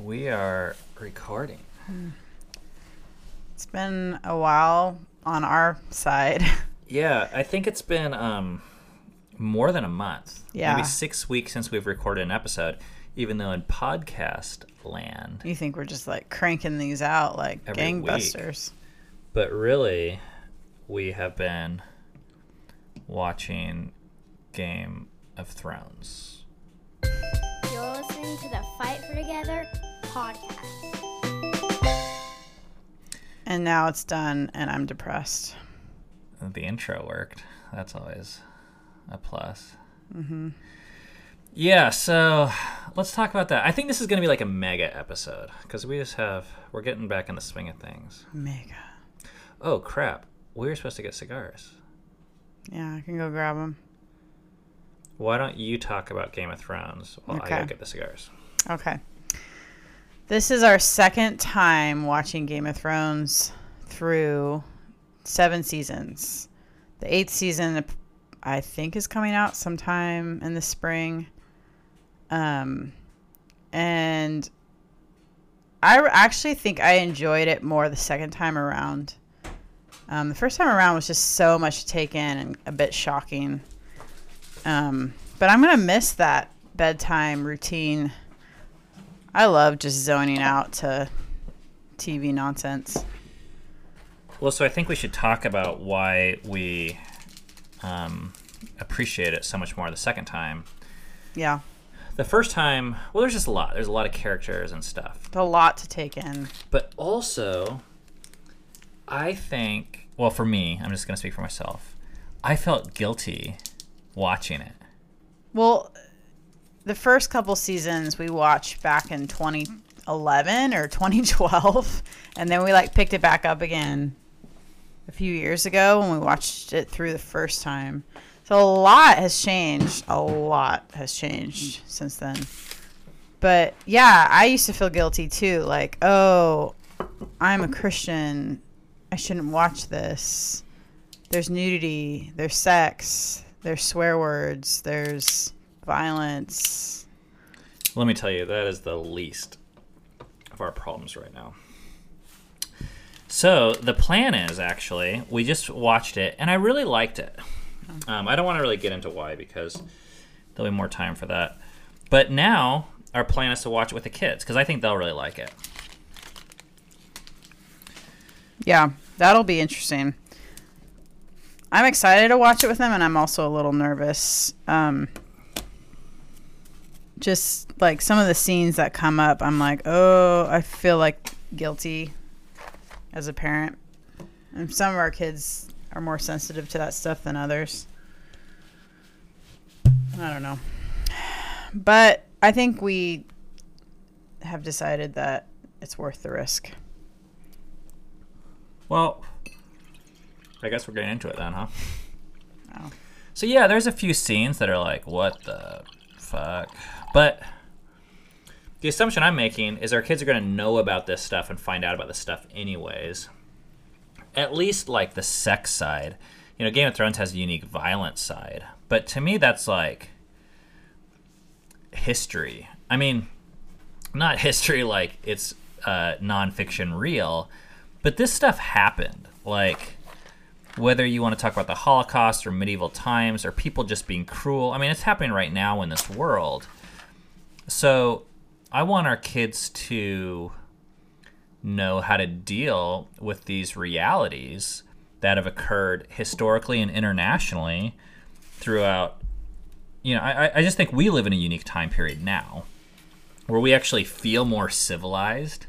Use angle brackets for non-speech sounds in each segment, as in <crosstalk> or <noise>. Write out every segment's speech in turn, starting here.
we are recording. It's been a while on our side. <laughs> Yeah, I think it's been um, more than a month. Yeah. Maybe six weeks since we've recorded an episode, even though in podcast land. You think we're just like cranking these out like Every week. gangbusters. But really, we have been watching Game of Thrones. You're listening to the Fight for Together podcast. And now it's done and I'm depressed. The intro worked. That's always a plus. Mm-hmm. Yeah, so let's talk about that. I think this is going to be like a mega episode because we just have, we're getting back in the swing of things. Mega. Oh, crap. We were supposed to get cigars. Yeah, I can go grab them. Why don't you talk about Game of Thrones while I go get the cigars? Okay. This is our second time watching Game of Thrones through seven seasons. The eighth season, I think, is coming out sometime in the spring. Um, and I actually think I enjoyed it more the second time around. Um, the first time around was just so much to take in and a bit shocking. Um, but I'm gonna miss that bedtime routine. I love just zoning out to TV nonsense. Well, so I think we should talk about why we um, appreciate it so much more the second time. Yeah, The first time, well, there's just a lot. There's a lot of characters and stuff. it's a lot to take in. But also, I think, well, for me, I'm just going to speak for myself. I felt guilty watching it. Well, the first couple seasons we watched back in 2011 or 2012, and then we like picked it back up again a few years ago when we watched it through the first time. So a lot has changed. A lot has changed since then. But yeah, I used to feel guilty too. Like, oh, I'm a Christian. I shouldn't watch this. There's nudity. There's sex. There's swear words. There's violence. Let me tell you, that is the least of our problems right now. So the plan is actually we just watched it and I really liked it. Um, I don't want to really get into why because there'll be more time for that. But now our plan is to watch it with the kids because I think they'll really like it. Yeah, that'll be interesting. I'm excited to watch it with them, and I'm also a little nervous. Um, just like some of the scenes that come up, I'm like, oh, I feel like guilty as a parent. And some of our kids are more sensitive to that stuff than others. I don't know. But I think we have decided that it's worth the risk. Well, I guess we're getting into it then, huh? Oh. So yeah, there's a few scenes that are like, what the fuck? But the assumption I'm making is our kids are going to know about this stuff and find out about this stuff anyways. At least like the sex side. You know, Game of Thrones has a unique violence side, but to me that's like history. I mean, not <laughs> history like it's uh, nonfiction real, but this stuff happened. Like whether you want to talk about the Holocaust or medieval times or people just being cruel. I mean, it's happening right now in this world. So I want our kids to know how to deal with these realities that have occurred historically and internationally throughout. You know, I, I just think we live in a unique time period now where we actually feel more civilized.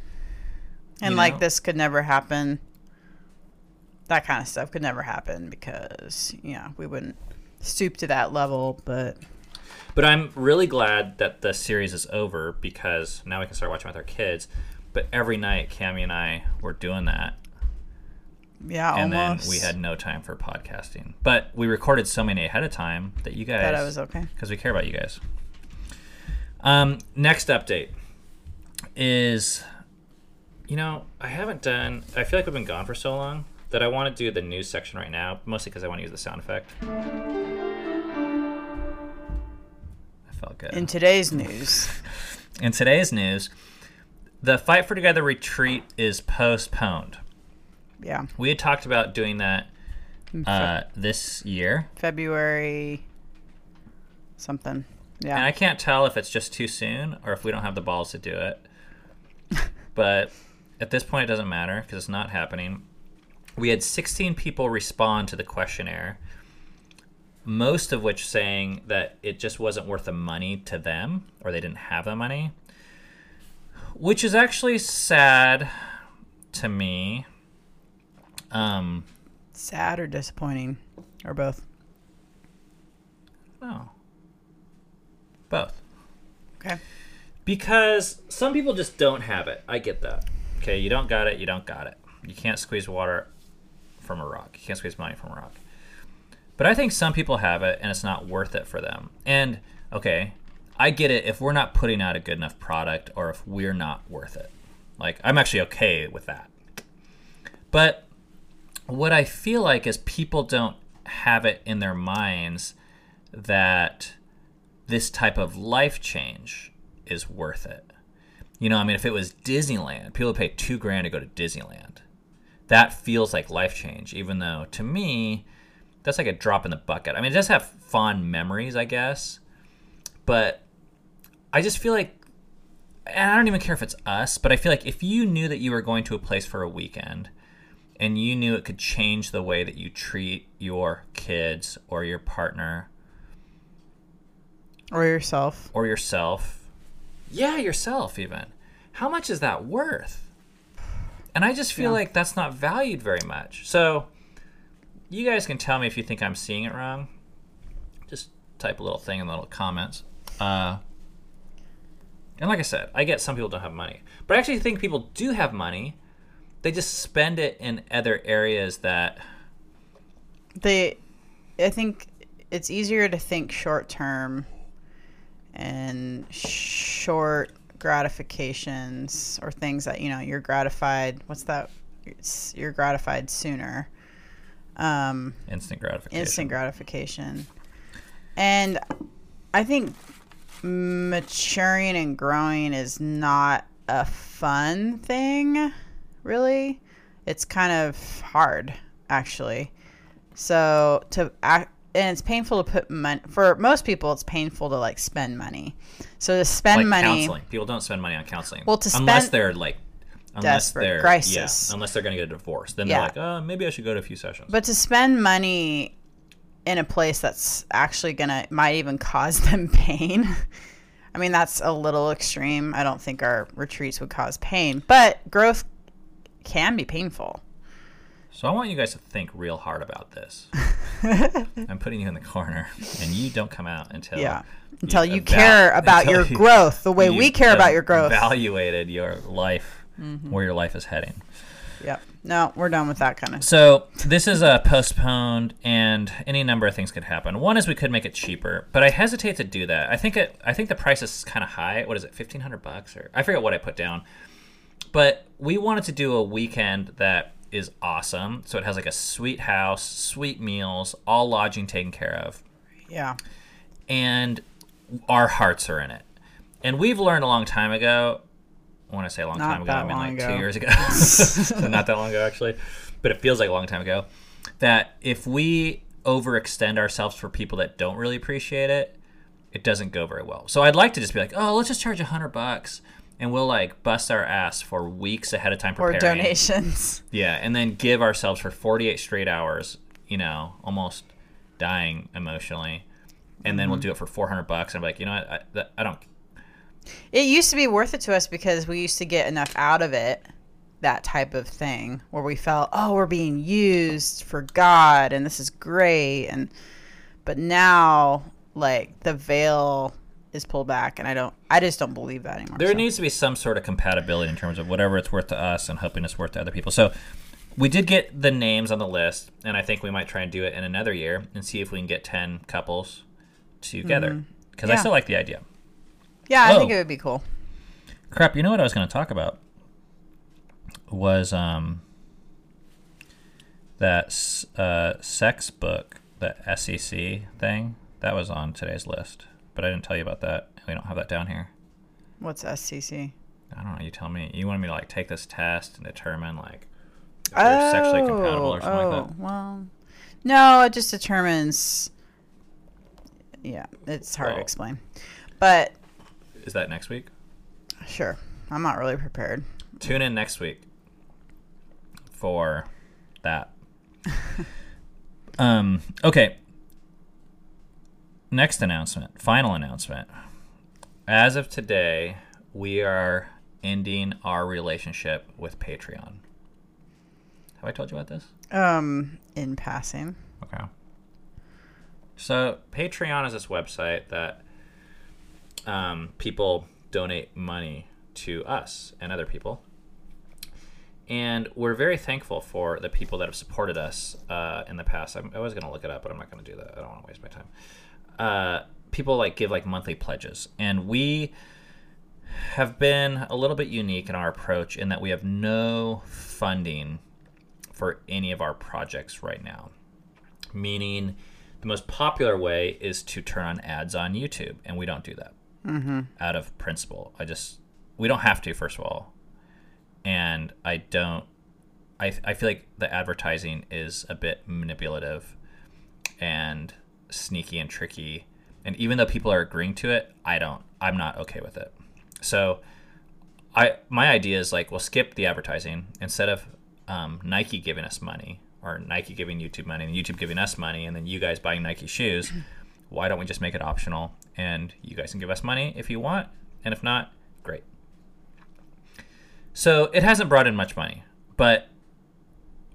And like know? this could never happen. That kind of stuff could never happen because, yeah, we wouldn't stoop to that level, but But I'm really glad that the series is over because now we can start watching with our kids. But every night, Cami and I were doing that, yeah, and almost. then we had no time for podcasting. But we recorded so many ahead of time that you guys That I was okay. because we care about you guys. Um, next update is, you know, I haven't done. I feel like we've been gone for so long that I want to do the news section right now, mostly because I want to use the sound effect. Felt good. In today's news, <laughs> In today's news, the Fight for Together retreat is postponed. Yeah. We had talked about doing that uh, this year, February something. Yeah. And I can't tell if it's just too soon or if we don't have the balls to do it. <laughs> but at this point, it doesn't matter because it's not happening. We had 16 people respond to the questionnaire, most of which saying that it just wasn't worth the money to them or they didn't have the money, which is actually sad to me. Um, Sad or disappointing or both. no. Both. Okay. Because some people just don't have it. I get that. Okay, you don't got it, you don't got it. You can't squeeze water from a rock. You can't squeeze money from a rock. But I think some people have it and it's not worth it for them. And okay, I get it if we're not putting out a good enough product or if we're not worth it. Like I'm actually okay with that. But what I feel like is people don't have it in their minds that this type of life change is worth it. You know, I mean, if it was Disneyland, people would pay two grand to go to Disneyland. That feels like life change, even though to me, that's like a drop in the bucket. I mean, it does have fond memories, I guess, but I just feel like, and I don't even care if it's us, but I feel like if you knew that you were going to a place for a weekend and you knew it could change the way that you treat your kids or your partner Or yourself. or yourself. Yeah, yourself even. How much is that worth? And I just feel Yeah. like that's not valued very much. So you guys can tell me if you think I'm seeing it wrong. Just type a little thing in the little comments. Uh, and like I said, I get some people don't have money, but I actually think people do have money. They just spend it in other areas that They I think it's easier to think short term and short gratifications or things that, you know, you're gratified. What's that? You're gratified sooner. Um, instant gratification. instant gratification. And I think maturing and growing is not a fun thing, really. It's kind of hard, actually. So to act, and it's painful to put money for most people. It's painful to like spend money. So to spend like money, counseling. People don't spend money on counseling. Well, to unless they're like unless Desperate they're crisis. Yeah, unless they're going to get a divorce, then Yeah. they're like, oh, maybe I should go to a few sessions. But to spend money in a place that's actually gonna might even cause <laughs> them pain. I mean, that's a little extreme. I don't think our retreats would cause pain, but growth can be painful. so I want you guys to think real hard about this. <laughs> I'm putting you in the corner, and you don't come out until Yeah. Until you eva- care <laughs> about your you- growth the way we care about your growth. Evaluated your life, Mm-hmm. where your life is heading. Yep. No, we're done with that kind of. So this is a postponed, and any number of things could happen. One is we could make it cheaper, but I hesitate to do that. I think it. I think the price is kind of high. What is it, fifteen hundred bucks, or I forget what I put down. But we wanted to do a weekend that is awesome. So it has like a sweet house, sweet meals, all lodging taken care of, Yeah. and our hearts are in it. And we've learned a long time ago. When to say a long Not time ago, I mean like ago. two years ago. <laughs> <laughs> Not that long ago, actually, but it feels like a long time ago. That if we overextend ourselves for people that don't really appreciate it, it doesn't go very well. So I'd like to just be like, oh, let's just charge a hundred bucks, and we'll like bust our ass for weeks ahead of time Or donations. <laughs> Yeah, and then give ourselves for 48 straight hours, you know, almost dying emotionally. And then we'll Mm-hmm. do it for 400 bucks. And I'm like, you know what? I, I don't. It used to be worth it to us because we used to get enough out of it, that type of thing, where we felt, oh, we're being used for God and this is great. And but now, like the veil is pulled back, and I don't, I just don't believe that anymore. There so. needs to be some sort of compatibility in terms of whatever it's worth to us and hoping it's worth to other people. So we did get the names on the list, and I think we might try and do it in another year and see if we can get 10 couples together. Because I Mm-hmm. Yeah. still like the idea. Yeah, I think it would be cool. Crap, you know what I was going to talk about? Was um that uh, sex book, the SEC thing that was on today's list, but I didn't tell you about that. We don't have that down here. What's SCC? I don't know. You tell me. You want me to like take this test and determine like if they're sexually compatible or something like that? Oh, Well, no, it just determines. Yeah, it's hard Oh. to explain, but Is that next week? sure, I'm not really prepared. Tune in next week for that. um. Okay. Next announcement. Final announcement. As of today, we are ending our relationship with Patreon. Have I told you about this? Um, in passing. Okay. So Patreon is this website that um, people donate money to us and other people, and we're very thankful for the people that have supported us uh, in the past. I'm, I was going to look it up, but I'm not going to do that. I don't want to waste my time. Uh, people like give like monthly pledges, and we have been a little bit unique in our approach in that we have no funding for any of our projects right now. Meaning, the most popular way is to turn on ads on YouTube, and we don't do that out of principle. I just we don't have to, first of all, and I don't. I I feel like the advertising is a bit manipulative and sneaky and tricky, and even though people are agreeing to it, I don't. I'm not okay with it. So I my idea is like we'll skip the advertising instead of um, Nike giving us money or Nike giving YouTube money and YouTube giving us money and then you guys buying Nike shoes. Why don't we just make it optional and you guys can give us money if you want and if not, great. So it hasn't brought in much money, but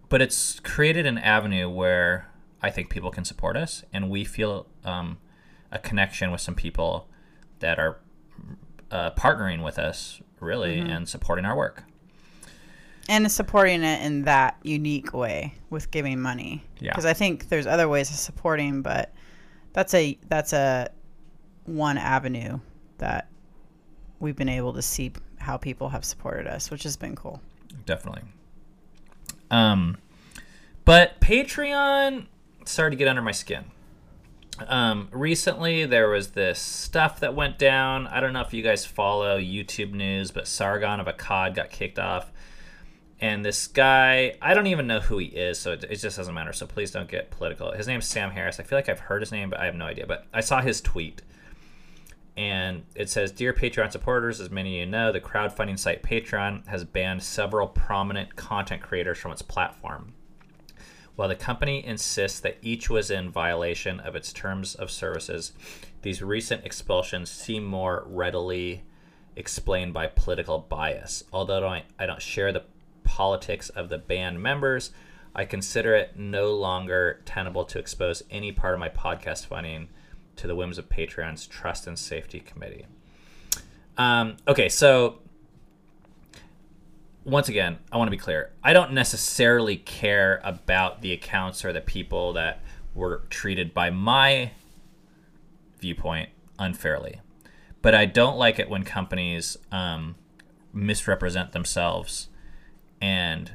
but it's created an avenue where I think people can support us and we feel um, a connection with some people that are uh, partnering with us really and supporting our work. and supporting it in that unique way with giving money. Yeah. Because I think there's other ways of supporting, but that's a that's a one avenue that we've been able to see how people have supported us, which has been cool. definitely. Um, but Patreon started to get under my skin. Um, recently, there was this stuff that went down. I don't know if you guys follow YouTube news, but Sargon of Akkad got kicked off. And this guy, I don't even know who he is, so it, it just doesn't matter. So please don't get political. His name's Sam Harris. I feel like I've heard his name, but I have no idea. But I saw his tweet and it says dear patreon supporters as many of you know the crowdfunding site patreon has banned several prominent content creators from its platform. While the company insists that each was in violation of its terms of services these recent expulsions seem more readily explained by political bias. Although I, I don't share the politics of the banned members i consider it no longer tenable to expose any part of my podcast funding to the whims of Patreon's Trust and Safety Committee. Um, okay, so once again, I want to be clear. I don't necessarily care about the accounts or the people that were treated by my viewpoint unfairly. But I don't like it when companies um, misrepresent themselves. And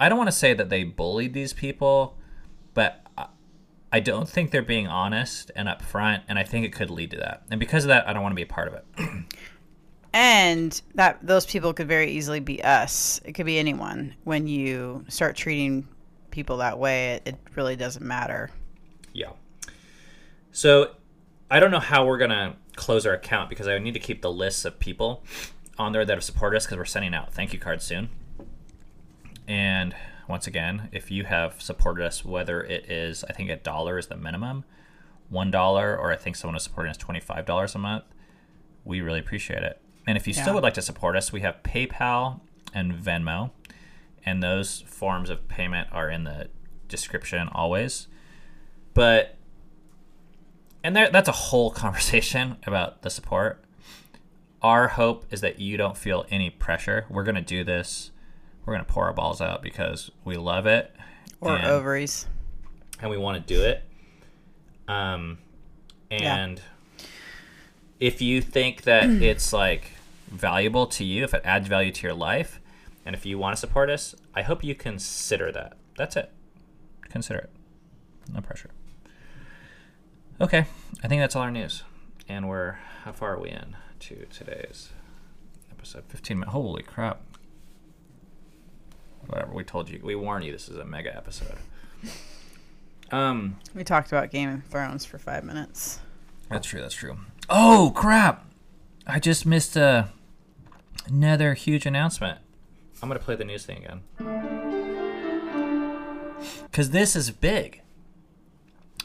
I don't want to say that they bullied these people, but I- don't think they're being honest and upfront, and I think it could lead to that. And because of that, I don't want to be a part of it. <clears throat> And that those people could very easily be us. It could be anyone. When you start treating people that way, it, it really doesn't matter. Yeah. So I don't know how we're gonna close our account because I need to keep the lists of people on there that have supported us because we're sending out thank you cards soon. And once again, if you have supported us, whether it is I think a dollar is the minimum, one dollar, or I think someone is supporting us twenty five dollars a month, we really appreciate it. And if you Yeah. still would like to support us, we have PayPal and Venmo, and those forms of payment are in the description always. But and there, that's a whole <laughs> conversation about the support. Our hope is that you don't feel any pressure. We're gonna do this. We're gonna pour our balls out because we love it, Or and, ovaries. and we want to do it. Um, and if you think that <clears throat> it's like valuable to you, if it adds value to your life, and if you want to support us, I hope you consider that. That's it. Consider it. No pressure. Okay, I think that's all our news. And we're how far are we in to today's episode. 15 minutes. Holy crap. Whatever. We told you. We warned you this is a mega episode. <laughs> Um, We talked about Game of Thrones for five minutes. that's true. That's true. Oh crap! I just missed a another huge announcement. I'm gonna play the news thing again because this is big.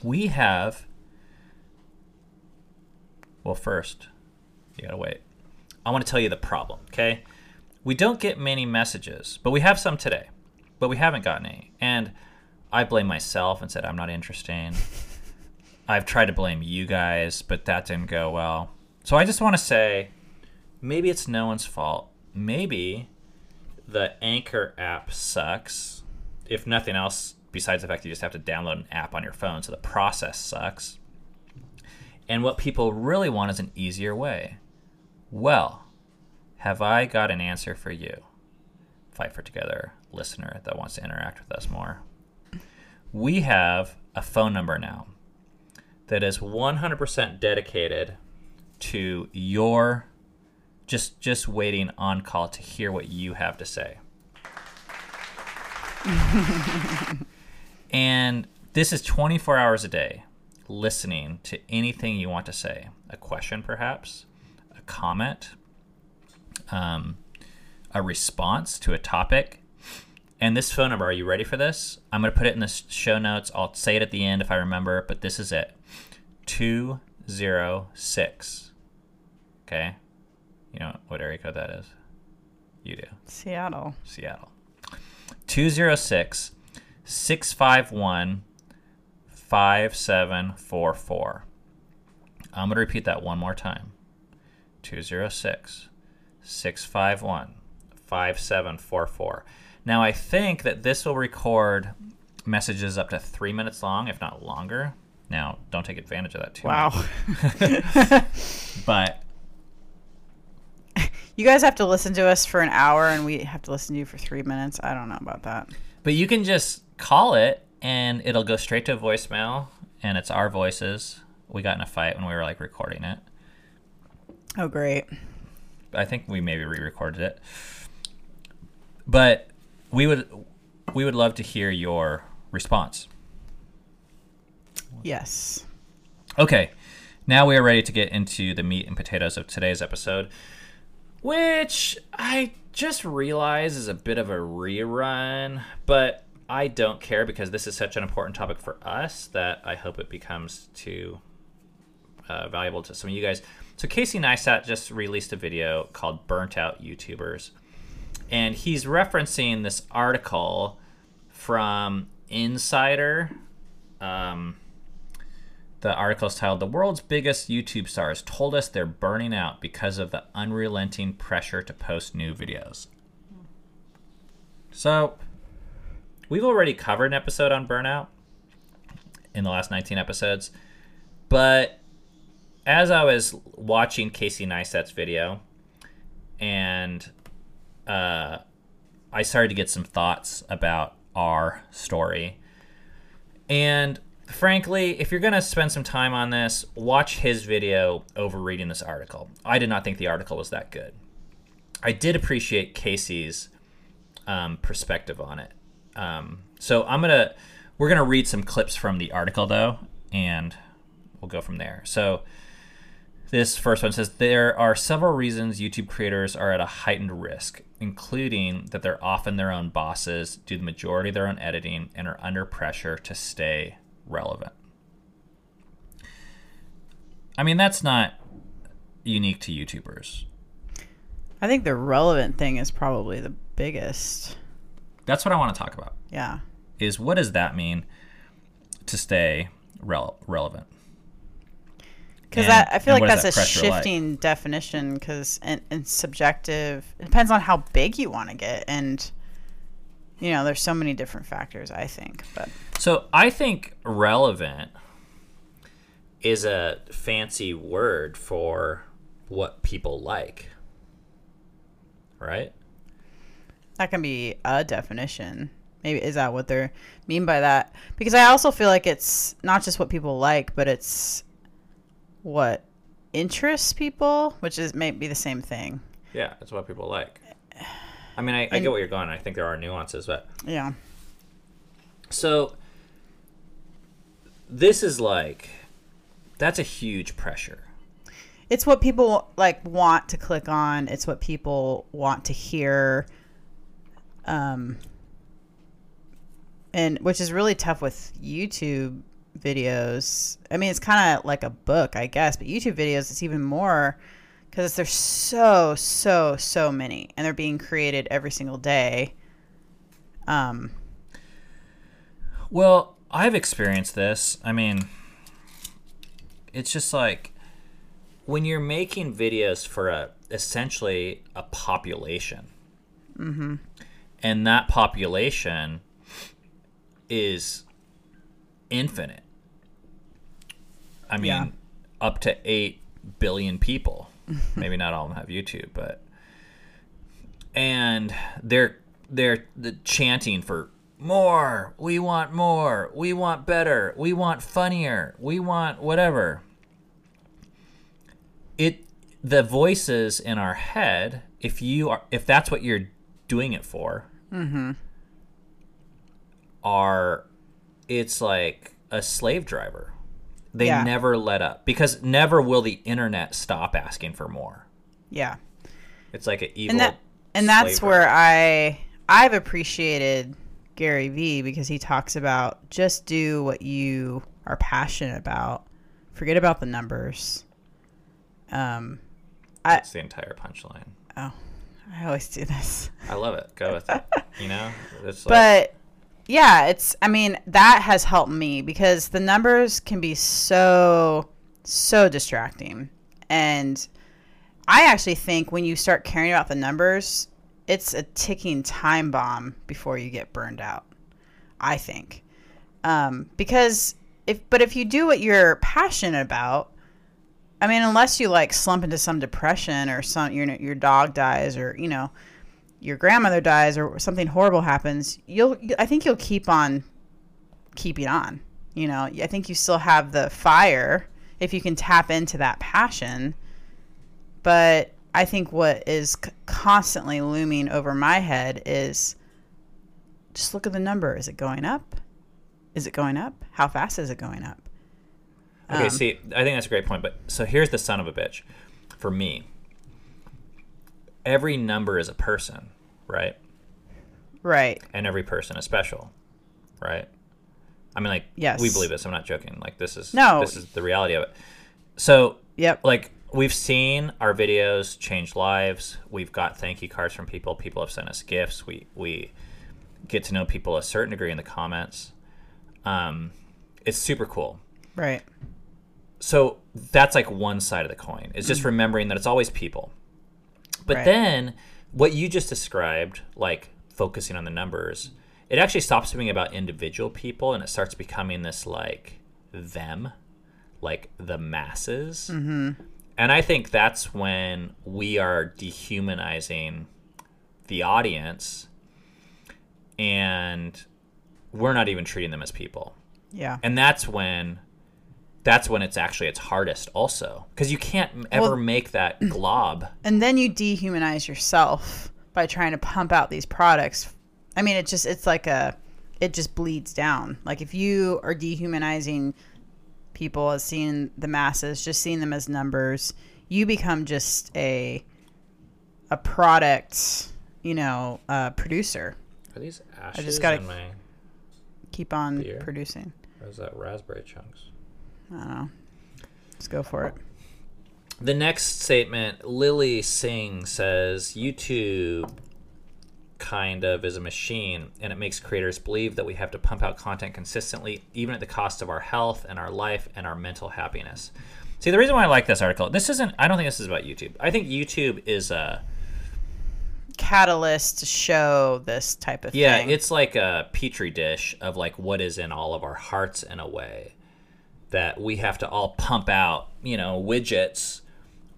We have. Well, first, you gotta wait. I want to tell you the problem. Okay, we don't get many messages, but we have some today. But we haven't gotten any, and I blame myself and said I'm not interesting. <laughs> I've tried to blame you guys, but that didn't go well. So I just want to say maybe it's no one's fault. Maybe the Anchor app sucks. If nothing else, besides the fact that you just have to download an app on your phone, so the process sucks. And what people really want is an easier way. Well, have I got an answer for you? Fight for Together listener that wants to interact with us more. We have a phone number now that is 100% dedicated to your just just waiting on call to hear what you have to say. <laughs> and this is 24 hours a day listening to anything you want to say. A question perhaps, a comment, um, a response to a topic. And this phone number, are you ready for this? I'm going to put it in the show notes. I'll say it at the end if I remember, but this is it 206. Okay? You know what area code that is? You do. Seattle. Seattle. 206 651 5744. I'm going to repeat that one more time 206 651 5744. Now, I think that this will record messages up to three minutes long, if not longer. Now, don't take advantage of that too Wow. <laughs> But you guys have to listen to us for an hour and we have to listen to you for three minutes. I don't know about that. But you can just call it and it'll go straight to voicemail and it's our voices. We got in a fight when we were like recording it. Oh, great. I think we maybe re-recorded it. But we would we would love to hear your response. Yes. Okay. Now we are ready to get into the meat and potatoes of today's episode, which I just realize is a bit of a rerun, but I don't care because this is such an important topic for us that I hope it becomes too uh, valuable to some of you guys. So Casey Neistat just released a video called "Burnt Out YouTubers," and he's referencing this article from Insider. Um, the article is titled "The World's Biggest YouTube Stars Told Us They're Burning Out Because of the Unrelenting Pressure to Post New Videos." So, we've already covered an episode on burnout in the last 19 episodes, but as I was watching Casey Neistat's video, and uh, I started to get some thoughts about our story. And frankly, if you're going to spend some time on this, watch his video over reading this article. I did not think the article was that good. I did appreciate Casey's um, perspective on it. Um, so I'm gonna we're gonna read some clips from the article though, and we'll go from there. So this first one says there are several reasons YouTube creators are at a heightened risk, including that they're often their own bosses, do the majority of their own editing, and are under pressure to stay relevant. I mean, that's not unique to YouTubers. I think the relevant thing is probably the biggest. That's what I want to talk about. Yeah. Is what does that mean to stay rel- relevant? Because I feel like that's a that like? shifting definition because and, and subjective. It depends on how big you want to get, and you know, there's so many different factors. I think, but So I think relevant is a fancy word for what people like. Right? that can be a definition. Maybe is that what they're mean by that? Because I also feel like it's not just what people like, but it's what interests people, which is maybe the same thing. Yeah, that's what people like. I mean, I, I get what you're going. I think there are nuances, but Yeah. so this is like that's a huge pressure. It's what people like want to click on. It's what people want to hear. Um and which is really tough with YouTube videos. I mean, it's kind of like a book, I guess, but YouTube videos it's even more cuz there's so so so many and they're being created every single day. Um Well, I've experienced this. I mean, it's just like when you're making videos for a essentially a population, and that population is infinite. I mean, Yeah. up to eight billion people. <laughs> Maybe not all of them have YouTube, but and they're they're the chanting for more. We want more. We want better. We want funnier. We want whatever. It the voices in our head. If you are, if that's what you're doing it for, mm-hmm. are it's like a slave driver. They Yeah. never let up because never will the internet stop asking for more. yeah. It's like an evil. and that and that's where. I I've appreciated Gary Vee because he talks about just do what you are passionate about. Forget about the numbers. Um That's the entire punchline. oh, I always do this. I love it. Go with it. You know, <laughs> it's like, But yeah, it's I mean, that has helped me because the numbers can be so so distracting. And I actually think when you start caring about the numbers, it's a ticking time bomb before you get burned out. I think. Um, because if but if you do what you're passionate about, I mean, unless you like slump into some depression or some your your dog dies or you know your grandmother dies or something horrible happens, you'll I think you'll keep on keeping on. You know, I think you still have the fire if you can tap into that passion. But I think what is constantly looming over my head is just look at the number. Is it going up? Is it going up? How fast is it going up? okay, um, see, I think that's a great point. But so here's the son of a bitch. For me, every number is a person, right? Right. And every person is special, right? I mean, like, Yes. we believe this. I'm not joking. Like, this is No. this is the reality of it. So, Yep. like, we've seen our videos change lives. We've got thank you cards from people. People have sent us gifts. We we get to know people a certain degree in the comments. Um, it's super cool. Right. So that's like one side of the coin. It's just remembering that it's always people. But Right. then what you just described, like focusing on the numbers, it actually stops being about individual people and it starts becoming this like them, like the masses. Mm-hmm. And I think that's when we are dehumanizing the audience and we're not even treating them as people Yeah. and that's when that's when it's actually its hardest also because you can't ever Well- make that <clears throat> glob. And then you dehumanize yourself by trying to pump out these products. I mean it just it's like a it just bleeds down. Like if you are dehumanizing people as seeing the masses just seeing them as numbers you become just a a product you know uh, producer. Are these ashes i just gotta- my keep on Beer? producing. Or is that raspberry chunks i don't know let's go for it. The next statement Lilly Singh says youtube kind of is a machine and it makes creators believe that we have to pump out content consistently even at the cost of our health and our life and our mental happiness. See the reason why i like this article this isn't i don't think this is about youtube. I think youtube is a catalyst to show this type of Yeah, thing. yeah it's like a petri dish of like what is in all of our hearts in a way that we have to all pump out, you know, widgets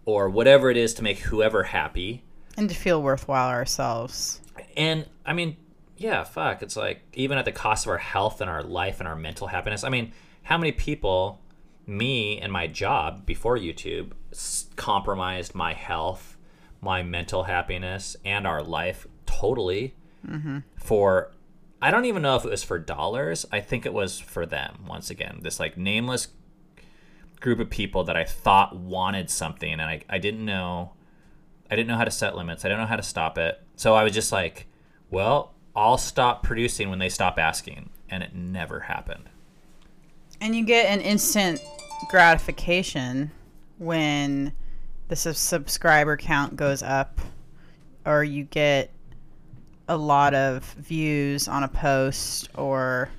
or whatever it is to make whoever happy. and to feel worthwhile ourselves And I mean, yeah, fuck, it's like even at the cost of our health and our life and our mental happiness. I mean, how many people, me and my job before YouTube, s- compromised my health my mental happiness and our life totally mm-hmm. for I don't even know if it was for dollars. I think it was for them once again. This like nameless group of people that I thought wanted something and I, I didn't know I didn't know how to set limits. I didn't know how to stop it. So I was just like, well, I'll stop producing when they stop asking. And it never happened. And you get an instant gratification when the subscriber count goes up, or you get a lot of views on a post, or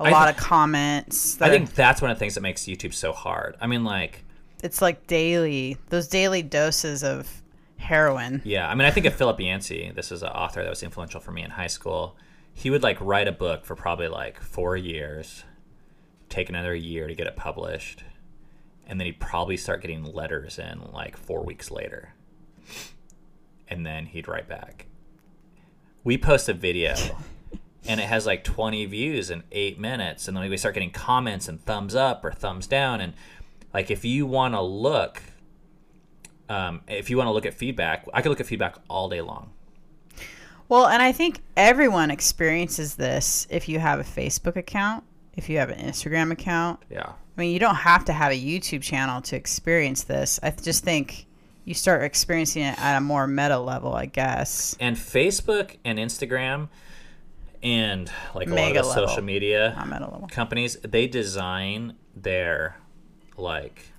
a I lot th- of comments. I think that's one of the things that makes YouTube so hard. I mean, like, it's like daily, those daily doses of heroin. yeah. I mean, I think of Philip Yancey. This is an author that was influential for me in high school. He would like write a book for probably like four years, take another year to get it published, and then he'd probably start getting letters in like four weeks later. And then he'd write back. We post a video and it has like 20 views in eight minutes and then we start getting comments and thumbs up or thumbs down and like if you want to look um, if you want to look at feedback i could look at feedback all day long Well, and I think everyone experiences this if you have a Facebook account, if you have an Instagram account. yeah I mean, you don't have to have a YouTube channel to experience this. I just think you start experiencing it at a more meta level, I guess. and facebook and instagram and like a lot of the level. social media Not meta level. companies they design their like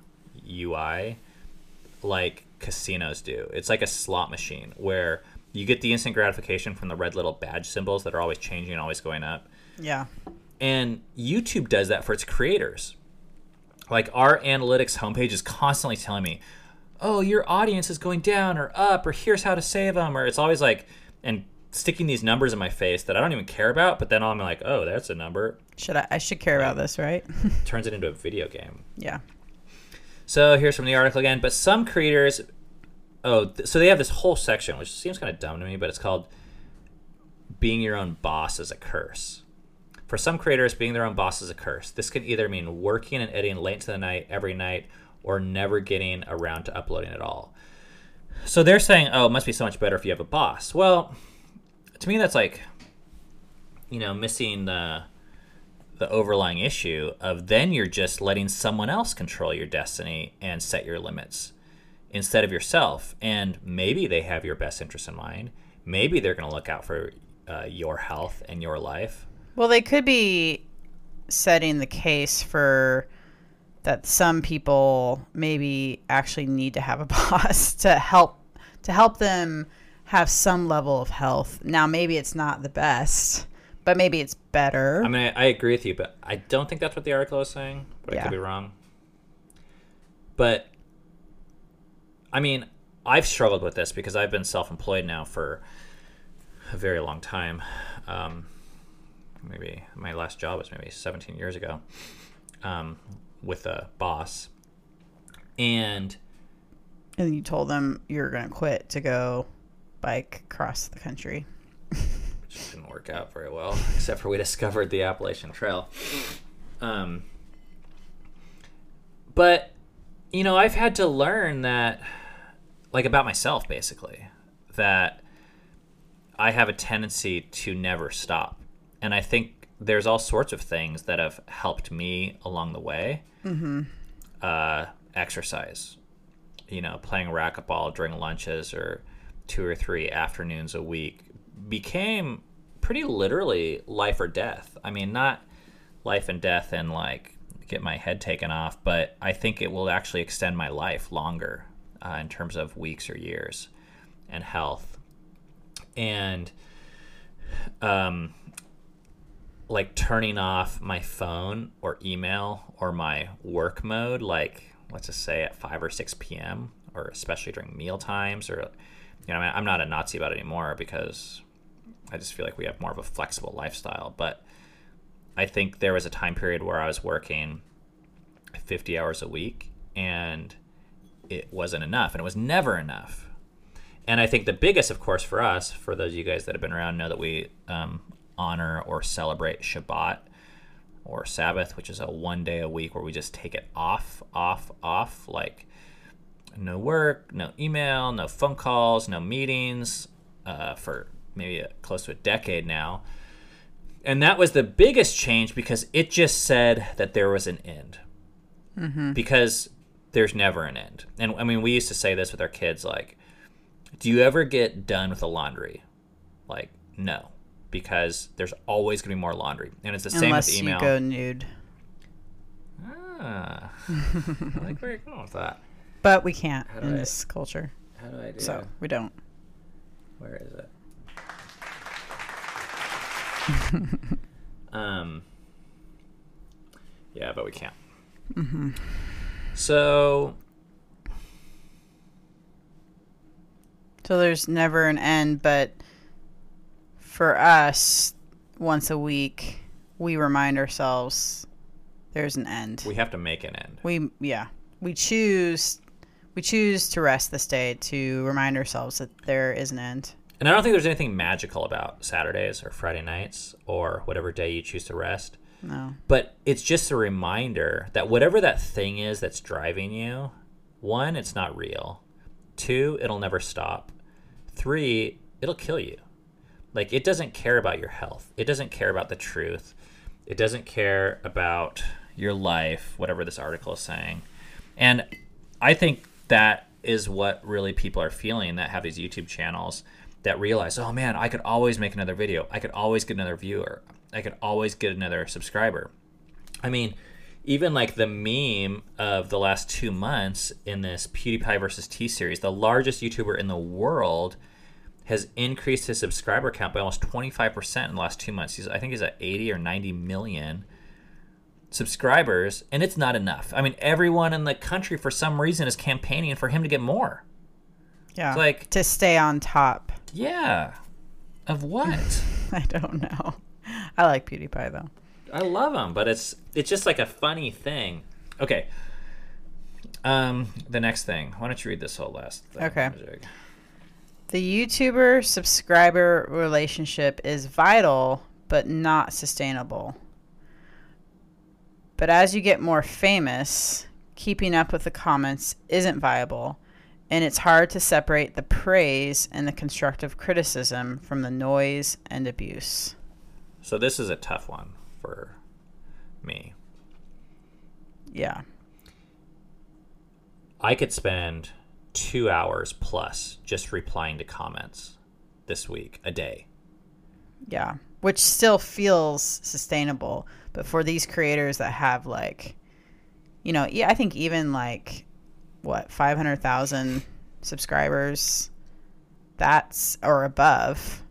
UI like casinos do. It's like a slot machine where you get the instant gratification from the red little badge symbols that are always changing and always going up. Yeah. And YouTube does that for its creators. Like our analytics homepage is constantly telling me, "Oh, your audience is going down or up or here's how to save them." Or it's always like and sticking these numbers in my face that I don't even care about, but then I'm like, "Oh, that's a number." Should I? I should care about this, right? <laughs> Turns it into a video game. yeah. So here's from the article again. But some creators, oh, th- so they have this whole section, which seems kind of dumb to me, but it's called "Being Your Own Boss is a Curse." For some creators, being their own boss is a curse. This can either mean working and editing late into the night every night, or never getting around to uploading at all. So they're saying, "Oh, it must be so much better if you have a boss." Well, to me, that's like, you know, missing the the overlying issue of then you're just letting someone else control your destiny and set your limits instead of yourself. And maybe they have your best interest in mind. Maybe they're going to look out for uh, your health and your life. Well, they could be setting the case for that some people maybe actually need to have a <laughs> boss to help to help them have some level of health. Now, maybe it's not the best, but maybe it's better. I mean, I, I agree with you, but I don't think that's what the article is saying. But I Yeah. could be wrong. But I mean, I've struggled with this because I've been self-employed now for a very long time. Um, maybe my last job was maybe 17 years ago um, with a boss, and and you told them you're going to quit to go bike across the country. <laughs> which didn't work out very well, <laughs> except for we discovered the Appalachian Trail. Um, but you know, I've had to learn that, like about myself, basically, that I have a tendency to never stop, and I think there's all sorts of things that have helped me along the way. Mm-hmm. Uh, exercise, you know, playing racquetball during lunches or two or three afternoons a week became pretty literally life or death. I mean, not life and death and like get my head taken off, but I think it will actually extend my life longer uh, in terms of weeks or years and health. And um, like turning off my phone or email or my work mode, like let's just say at 5 or 6 p.m., or especially during meal times, or you know, I'm not a Nazi about it anymore because I just feel like we have more of a flexible lifestyle. But I think there was a time period where I was working 50 hours a week and it wasn't enough, and it was never enough. And I think the biggest, of course, for us, for those of you guys that have been around, know that we um, honor or celebrate Shabbat or Sabbath, which is a one day a week where we just take it off, off, off. Like no work, no email, no phone calls, no meetings uh, for maybe a, close to a decade now. And that was the biggest change because it just said that there was an end. Because there's never an end. And I mean, we used to say this with our kids like, do you ever get done with the laundry? Like, no, because there's always going to be more laundry. And it's the same with email. Unless with you email. go nude. Ah, I like where you're going with that. <laughs> But we can't in I- this culture. How do I do? So we don't. Where is it? <laughs> um. Yeah, but we can't. So So there's never an end, but for us, once a week, we remind ourselves there's an end. we have to make an end. We yeah, we choose we choose to rest this day to remind ourselves that there is an end. And I don't think there's anything magical about Saturdays or Friday nights or whatever day you choose to rest. No. But it's just a reminder that whatever that thing is that's driving you, one, it's not real. Two, it'll never stop. Three, it'll kill you. Like, it doesn't care about your health, it doesn't care about the truth, it doesn't care about your life, whatever this article is saying. And I think that is what really people are feeling that have these YouTube channels that realize, oh man, I could always make another video. I could always get another viewer. I could always get another subscriber. I mean, even like the meme of the last two months in this PewDiePie versus T series, the largest YouTuber in the world has increased his subscriber count by almost 25% in the last two months. He's, I think he's at 80 or 90 million subscribers, and it's not enough. I mean, everyone in the country, for some reason, is campaigning for him to get more. Yeah. It's like- to stay on top. Yeah. Of what? <laughs> I don't know. I like PewDiePie though. I love him, but it's it's just like a funny thing. Okay. Um, the next thing. Why don't you read this whole last thing? Okay. The YouTuber subscriber relationship is vital but not sustainable. But as you get more famous, keeping up with the comments isn't viable, and it's hard to separate the praise and the constructive criticism from the noise and abuse. So this is a tough one for me. Yeah. I could spend two hours plus just replying to comments this week, a day. Yeah. Which still feels sustainable. But for these creators that have like, you know, yeah, I think even like, what, 500,000 subscribers, that's, or above.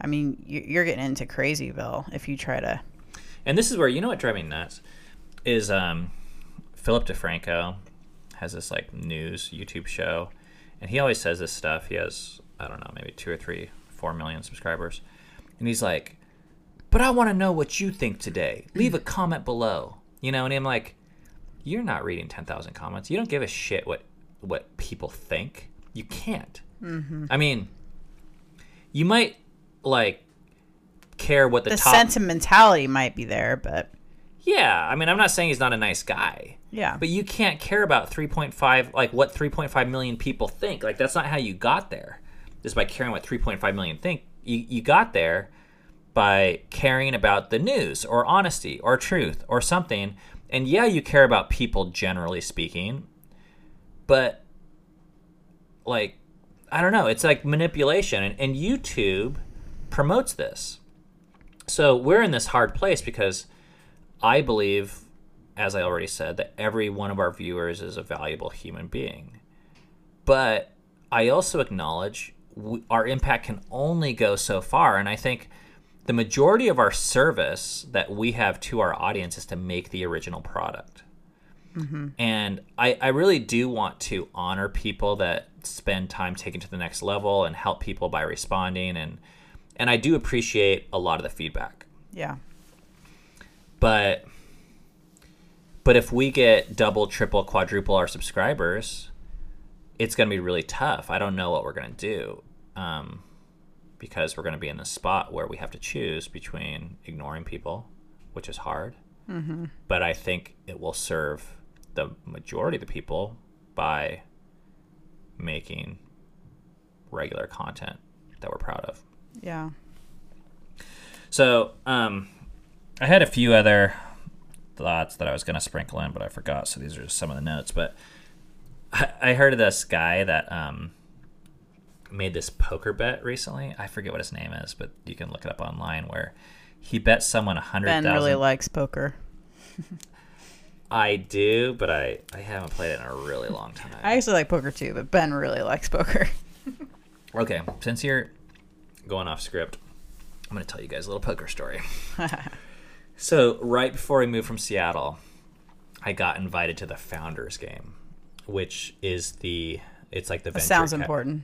I mean, you- you're getting into crazyville if you try to. And this is where you know what drives me nuts is um, Philip DeFranco has this like news YouTube show, and he always says this stuff. He has I don't know maybe two or three, four million subscribers, and he's like, "But I want to know what you think today. Leave a <clears throat> comment below." You know, and I'm like, "You're not reading ten thousand comments. You don't give a shit what what people think. You can't. Mm-hmm. I mean, you might like." care what the, The top sentimentality might be there, but yeah, I mean, I'm not saying he's not a nice guy. Yeah. But you can't care about 3.5, like what 3.5 million people think. Like, that's not how you got there. Just by caring what 3.5 million think. You, you got there by caring about the news or honesty or truth or something. And yeah, you care about people generally speaking. But, like, I don't know. It's like manipulation. And, and YouTube promotes this. So we're in this hard place because I believe, as I already said, that every one of our viewers is a valuable human being. But I also acknowledge w- our impact can only go so far. And I think the majority of our service that we have to our audience is to make the original product. Mm-hmm. And I, I really do want to honor people that spend time taking to the next level and help people by responding and and I do appreciate a lot of the feedback yeah. But but if we get double triple quadruple our subscribers it's going to be really tough i don't know what we're going to do um, because we're going to be in the spot where we have to choose between ignoring people which is hard mm-hmm. but i think it will serve the majority of the people by making regular content that we're proud of. Yeah. So, um, I had a few other thoughts that I was going to sprinkle in, but I forgot. So these are just some of the notes. But I, I heard of this guy that um, made this poker bet recently. I forget what his name is, but you can look it up online. Where he bet someone a hundred Ben really likes poker. I do, but I I haven't played it in a really long time. I actually like poker too, but Ben really likes poker. <laughs> Okay, since you're going off script, I'm going to tell you guys a little poker story. <laughs> so, right before we moved from Seattle, I got invited to the Founders game, which is the it's like the That venture sounds cap- important.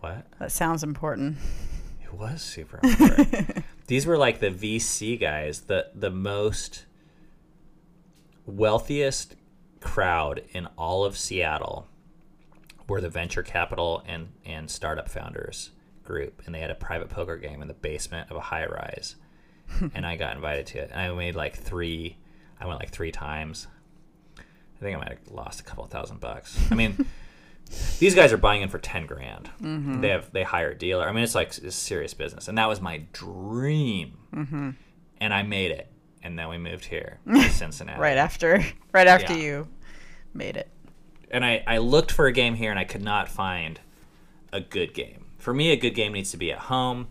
What? That sounds important. It was super important. <laughs> These were like the VC guys, the the most wealthiest crowd in all of Seattle were the venture capital and and startup founders group and they had a private poker game in the basement of a high rise <laughs> and I got invited to it. And I made like 3 I went like 3 times. I think I might have lost a couple thousand bucks. I mean <laughs> these guys are buying in for 10 grand. Mm-hmm. They have they hire a dealer. I mean it's like it's serious business. And that was my dream. Mm-hmm. And i made it. And then we moved here <laughs> to cincinnati. Right after, right after Yeah. you made it. and I, I looked for a game here and i could not find a good game. For me a good game needs to be at home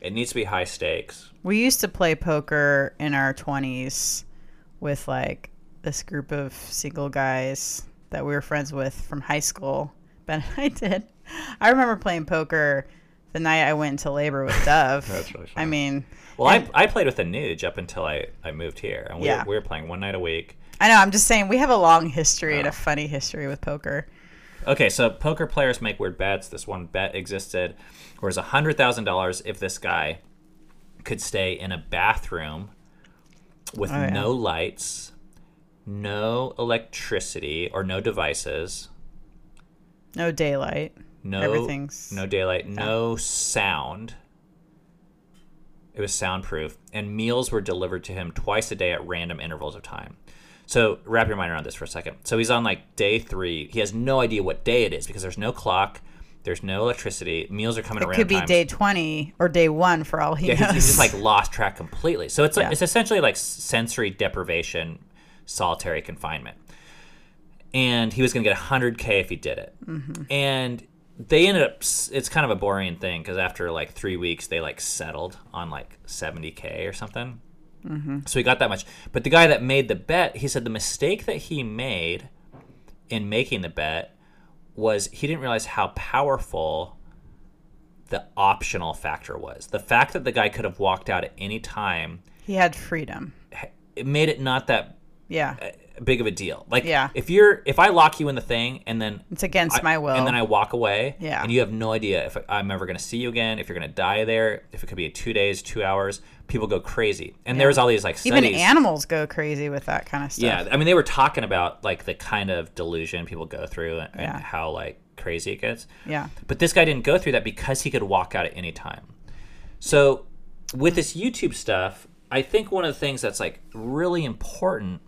it needs to be high stakes We used to play poker in our 20s with like this group of single guys that we were friends with from high school. <laughs> Ben and I did. I remember playing poker the night I went into labor with <laughs> Dove. That's really I mean, well I, I played with the nuge up until i, I moved here and we, Yeah. were, we were playing one night a week I know, I'm just saying we have a long history and Oh. a funny history with poker. Okay, so poker players make weird bets. This one bet existed, where it's hundred thousand dollars if this guy could stay in a bathroom with Oh, yeah. no lights, no electricity or no devices, No daylight. no Everything's- no daylight, no sound. It was soundproof, and meals were delivered to him twice a day at random intervals of time. So wrap your mind around this for a second. So he's on like day three. He has no idea what day it is because there's no clock, there's no electricity. Meals are coming around. It could be times. day 20 or day 1 for all he Yeah, knows. he's, he's just like lost track completely. So it's like Yeah. it's essentially like sensory deprivation, solitary confinement. And he was going to get 100k if he did it. Mm-hmm. And they ended up. It's kind of a boring thing because after like three weeks, they like settled on like 70k or something. Mm-hmm. So he got that much. But the guy that made the bet, he said the mistake that he made in making the bet was he didn't realize how powerful the optional factor was. The fact that the guy could have walked out at any time, he had freedom. it made it not that Yeah. big of a deal. Like Yeah. if you're if I lock you in the thing and then It's against I- my will. and then I walk away, Yeah. and you have no idea if I'm ever going to see you again, if you're going to die there, if it could be two days, two hours. People go crazy, and there's all these like studies. Even animals go crazy with that kind of stuff. Yeah, I mean, they were talking about like the kind of delusion people go through and, and how like crazy it gets. Yeah. But this guy didn't go through that because he could walk out at any time. So with this YouTube stuff, I think one of the things that's like really important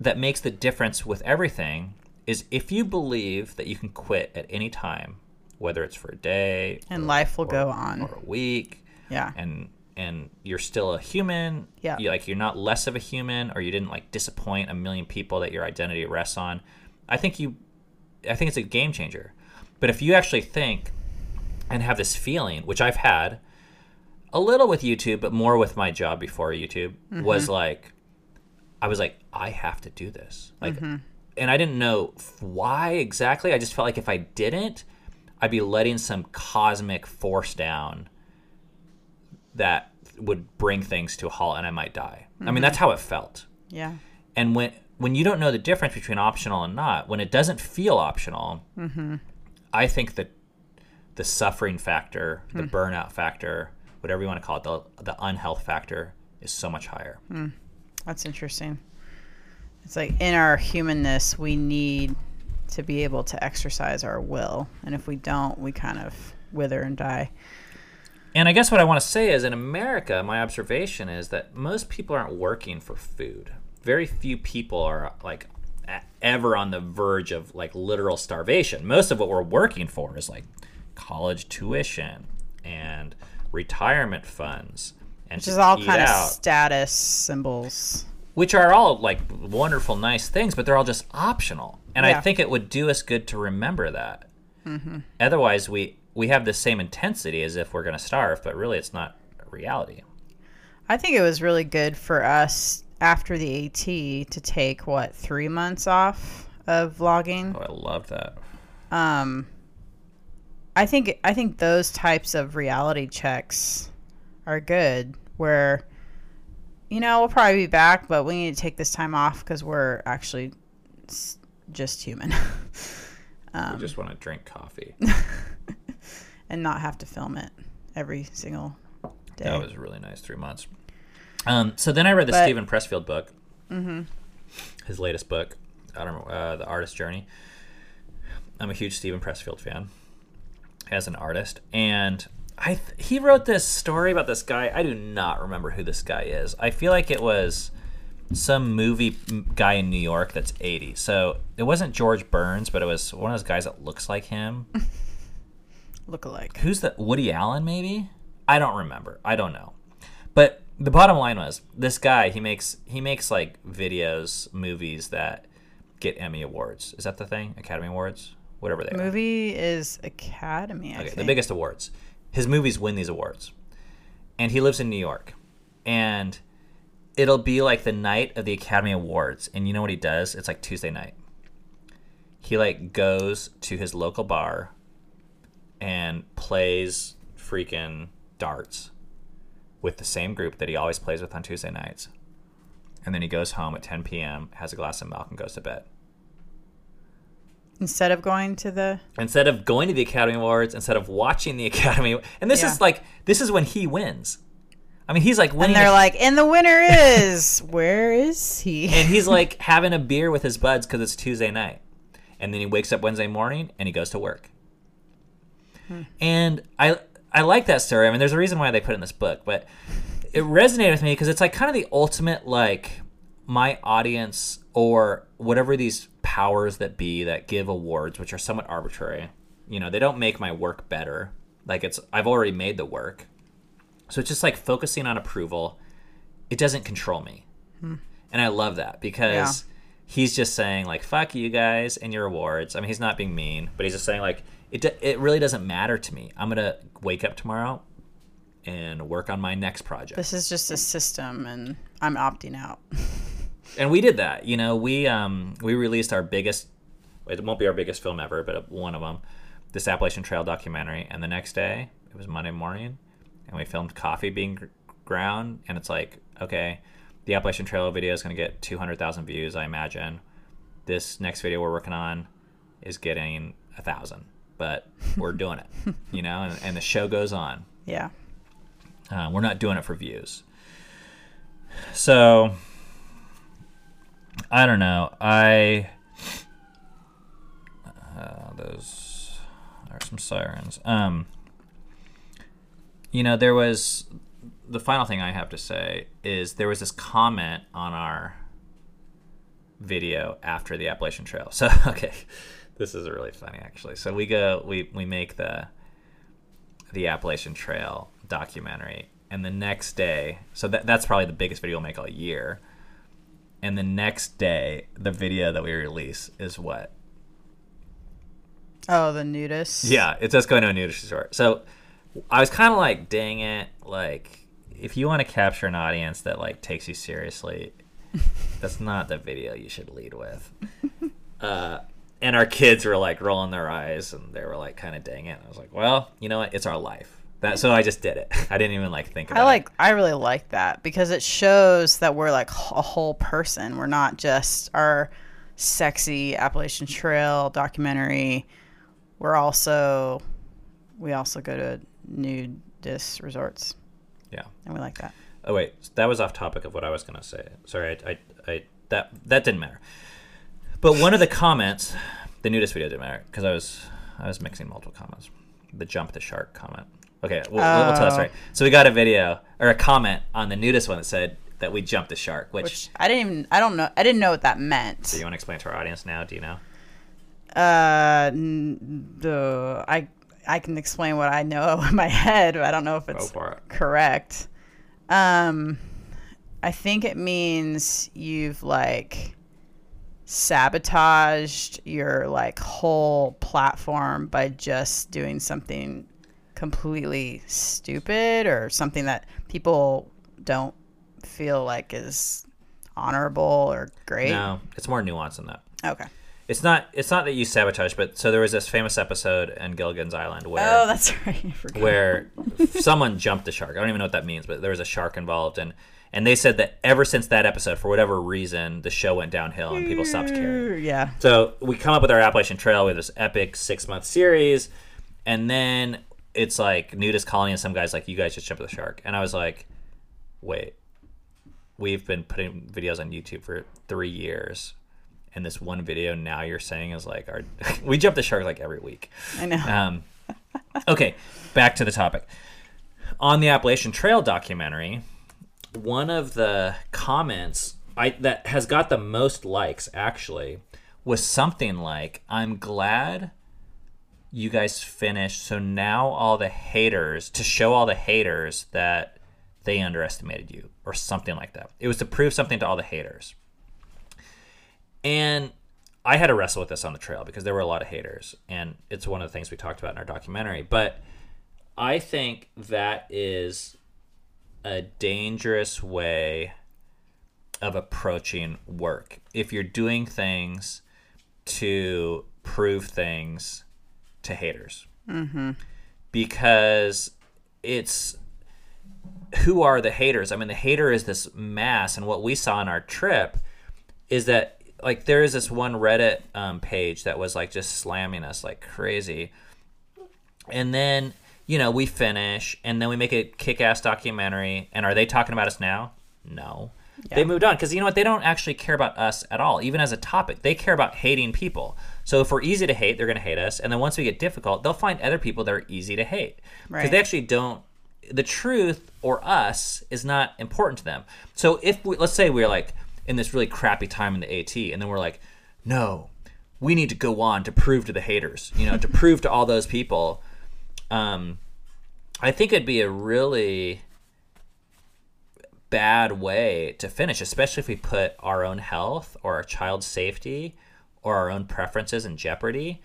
that makes the difference with everything is if you believe that you can quit at any time, whether it's for a day And life will go on. or a week, Yeah. and and you're still a human. Yeah. You, like you're not less of a human, or you didn't like disappoint a million people that your identity rests on. I think you, I think it's a game changer. But if you actually think and have this feeling, which I've had a little with YouTube, but more with my job before YouTube, was mm-hmm. like, I was like, I have to do this. Like, mm-hmm. and I didn't know why exactly. I just felt like if I didn't, I'd be letting some cosmic force down that would bring things to a halt and I might die. I mean, mm-hmm. that's how it felt. Yeah. And when when you don't know the difference between optional and not, when it doesn't feel optional, mm-hmm. I think that the suffering factor, the hmm. burnout factor, whatever you want to call it, the the unhealth factor is so much higher. Hmm. That's interesting. It's like in our humanness, we need to be able to exercise our will. And if we don't, we kind of wither and die. And I guess what I want to say is in America, my observation is that most people aren't working for food. Very few people are like ever on the verge of like literal starvation. Most of what we're working for is like college tuition and retirement funds and Which to is all kind of status symbols. which are all like wonderful, nice things, but they're all just optional. And I think it would do us good to remember that. Mm-hmm. Otherwise, we we have the same intensity as if we're going to starve, but really, it's not a reality. I think it was really good for us after the AT to take what three months off of vlogging. Oh, I love that. Um, I think I think those types of reality checks are good. Where, you know, we'll probably be back, but we need to take this time off because we're actually just human, <laughs> I just want to drink coffee. <laughs> and not have to film it every single day. That was really nice. Three months. Um, so then I read the But- Steven Pressfield book, his latest book. I don't know, uh, the Artist Journey. I'm a huge Steven Pressfield fan as an artist, and I th- he wrote this story about this guy. I do not remember who this guy is. I feel like it was some movie guy in New York that's 80. So it wasn't George Burns, but it was one of those guys that looks like him. <laughs> Look alike. who's that? Woody Allen maybe? I don't remember. I don't know. But the bottom line was this guy, he makes he makes like videos, movies that get Emmy awards. Is that the thing? Academy Awards? Whatever they are. Movie is Academy. I Okay, think. the biggest awards. His movies win these awards. And he lives in New York. And it'll be like the night of the Academy Awards. And you know what he does? It's like Tuesday night. He like goes to his local bar and plays freaking darts with the same group that he always plays with on Tuesday nights. And then he goes home at 10 p.m., has a glass of milk, and goes to bed. Instead of going to the instead of going to the Academy Awards, instead of watching the <laughs> Academy, and this Yeah. is like this is when he wins. I mean, he's like winning, and they're a- like, and the winner is <laughs> where is he? and he's like <laughs> having a beer with his buds because it's Tuesday night, and then he wakes up Wednesday morning and he goes to work. And I I like that story. I mean, there's a reason why they put it in this book, but it resonated with me because it's like kind of the ultimate like my audience or whatever these powers that be that give awards, which are somewhat arbitrary. You know, they don't make my work better. Like it's I've already made the work. So it's just like focusing on approval. It doesn't control me. Hmm. And I love that because he's just saying like fuck you guys and your awards. I mean, he's not being mean, but he's just saying like it it really doesn't matter to me. I'm going to wake up tomorrow and work on my next project. this is just a system, and I'm opting out. <laughs> and we did that. You know, we um we released our biggest. It won't be our biggest film ever, but one of them, this Appalachian Trail documentary. And the next day, it was Monday morning, and we filmed coffee being ground. And it's like, okay, the Appalachian Trail video is going to get two hundred thousand views, I imagine. This next video we're working on is getting a thousand, but we're doing it. <laughs> You know, and, and the show goes on. Yeah. Uh, we're not doing it for views. So I don't know. I uh, those are some sirens. Um, you know, there was the final thing I have to say is there was this comment on our video after the Appalachian Trail. <laughs> So okay, this is really funny actually. So we go, we we make the the Appalachian Trail documentary, and the next day, so that that's probably the biggest video we'll make all year. And the next day, the video that we release is what? Oh, the nudist. Yeah, it's us going to a nudist resort. So I was kind of like, dang it, like if you want to capture an audience that like takes you seriously, <laughs> that's not the video you should lead with. <laughs> Uh, and our kids were like rolling their eyes and they were like kind of dang it. I was like, well, you know what? It's our life. That so I just did it. <laughs> I didn't even like think about it. I it. like. I really like that because it shows that we're like a whole person. We're not just our sexy Appalachian Trail documentary. We're also we also go to nudist resorts, Yeah. and we like that. Oh wait, that was off topic of what I was gonna say. Sorry, I, I, I that that didn't matter. But one of the comments, the nudist video didn't matter because I was I was mixing multiple comments. The jump the shark comment. Okay, we'll, we'll tell that Oh. story. So we got a video or a comment on the nudist one that said, that we jumped the shark. Which, Which I didn't even. I don't know. I didn't know what that meant. do you want to explain to our audience now? Do you know? Uh, the I I can explain what I know <laughs> in my head, but I don't know if it's it. correct. Um, I think it means you've like sabotaged your like whole platform by just doing something completely stupid or something that people don't feel like is honorable or great. No, it's more nuanced than that. Okay. It's not. It's not that you sabotage, but so there was this famous episode in Gilligan's Island oh, where Oh, that's <laughs> right. Where someone jumped the shark. I don't even know what that means, but there was a shark involved, and and they said that ever since that episode, for whatever reason, the show went downhill and people stopped caring. Yeah. So we come up with our Appalachian Trail with this epic six month series, and then it's like Nudist Colony and some guys like, you guys just jumped the shark, and I was like, wait, we've been putting videos on YouTube for three years. And this one video now you're saying is like our <laughs> we jump the shark like every week. I know. Um, okay, back to the topic. On the Appalachian Trail documentary, one of the comments I, that has got the most likes actually was something like, "I'm glad you guys finished. So now all the haters to show all the haters that they underestimated you, or something like that. It was to prove something to all the haters." And I had to wrestle with this on the trail because there were a lot of haters, and it's one of the things we talked about in our documentary. But I think that is a dangerous way of approaching work. If you're doing things to prove things to haters, mm-hmm. because it's who are the haters? I mean, the hater is this mass, and what we saw on our trip is that like there is this one Reddit um, page that was like just slamming us like crazy, and then you know we finish, and then we make a kick-ass documentary, and are they talking about us now? No. They moved on because you know what? They don't actually care about us at all, even as a topic. They care about hating people. So if we're easy to hate, they're going to hate us, and then once we get difficult, they'll find other people that are easy to hate because Right. they actually don't. The truth or us is not important to them. So if we, let's say we're like in this really crappy time in the AT, and then we're like, no, we need to go on to prove to the haters, you know, to <laughs> prove to all those people. Um, I think it'd be a really bad way to finish, especially if we put our own health or our child's safety or our own preferences in jeopardy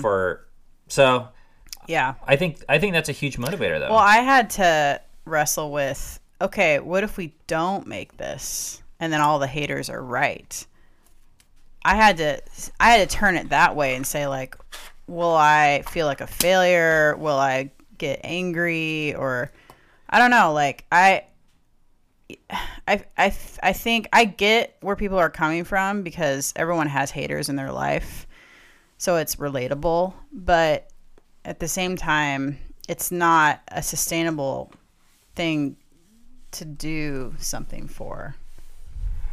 for. So Yeah. I think I think that's a huge motivator, though. Well, I had to wrestle with okay, what if we don't make this and then all the haters are right? I had to I had to turn it that way and say like, will I feel like a failure? Will I get angry or I don't know, like I I, I, I think I get where people are coming from because everyone has haters in their life. So it's relatable. But at the same time, it's not a sustainable thing to do something for.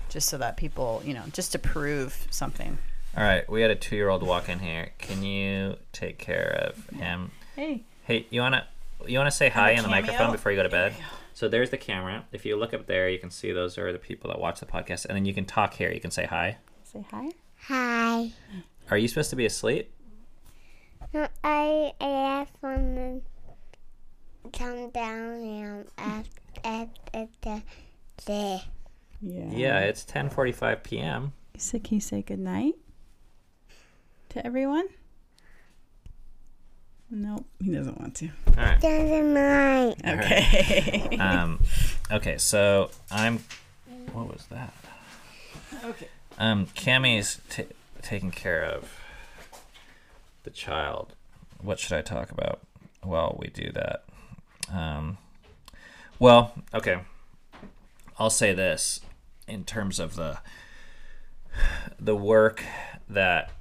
Just so that people, you know, just to prove something. All right, we had a two-year-old walk in here. Can you take care of him? Hey. Hey, you wanna you wanna say hi a in the microphone before you go to bed? So there's the camera. If you look up there, you can see those are the people that watch the podcast, and then you can talk here. You can say hi. Say hi. Hi. Are you supposed to be asleep? No, I I asked one to come down and ask at at the the Yeah. Yeah, it's 10:45 p.m. So can you say good night to everyone? Nope, he doesn't want to. All right. doesn't mind. Okay. <laughs> Um, okay, so I'm. What was that? okay. Um, Cami's t- taking care of the child. What should I talk about while we do that? Um, well, okay. I'll say this in terms of the the work that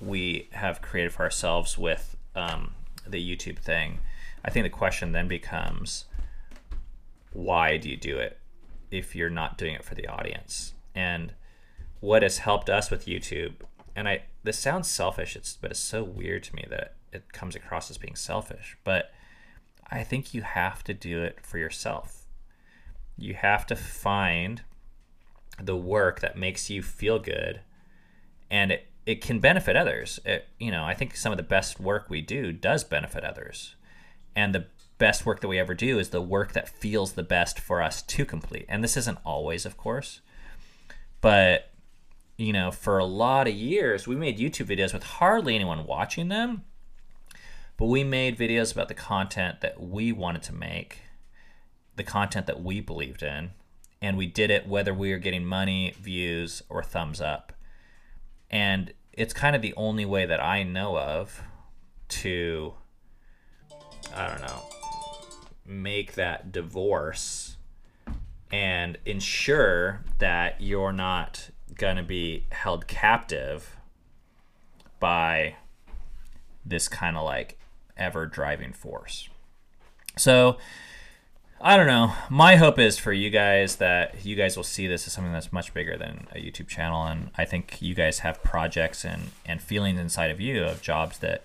we have created for ourselves with um, the YouTube thing. I think the question then becomes, why do you do it if you're not doing it for the audience? And what has helped us with YouTube, and I this sounds selfish, it's but it's so weird to me that it comes across as being selfish, but I think you have to do it for yourself. you have to find the work that makes you feel good and it, it can benefit others. It, you know, I think some of the best work we do does benefit others. And the best work that we ever do is the work that feels the best for us to complete. And this isn't always, of course. But you know, for a lot of years, we made YouTube videos with hardly anyone watching them. But we made videos about the content that we wanted to make, the content that we believed in, and we did it whether we were getting money, views, or thumbs up. And it's kind of the only way that I know of to, I don't know, make that divorce and ensure that you're not going to be held captive by this kind of like ever driving force. So, I don't know. My hope is for you guys that you guys will see this as something that's much bigger than a YouTube channel. And I think you guys have projects and, and feelings inside of you of jobs that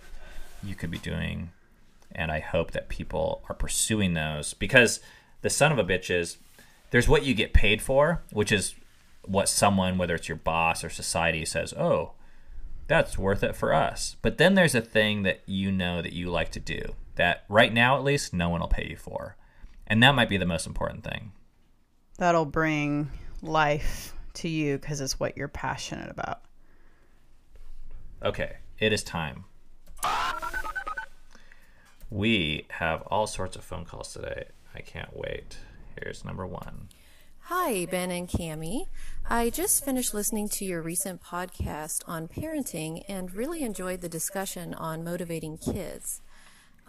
you could be doing. And I hope that people are pursuing those because the son of a bitch is there's what you get paid for, which is what someone, whether it's your boss or society, says, oh, that's worth it for us. But then there's a thing that you know that you like to do that right now, at least, no one will pay you for. And that might be the most important thing. That'll bring life to you because it's what you're passionate about. Okay, it is time. We have all sorts of phone calls today. I can't wait. Here's number one. Hi, Ben and Cami. I just finished listening to your recent podcast on parenting and really enjoyed the discussion on motivating kids.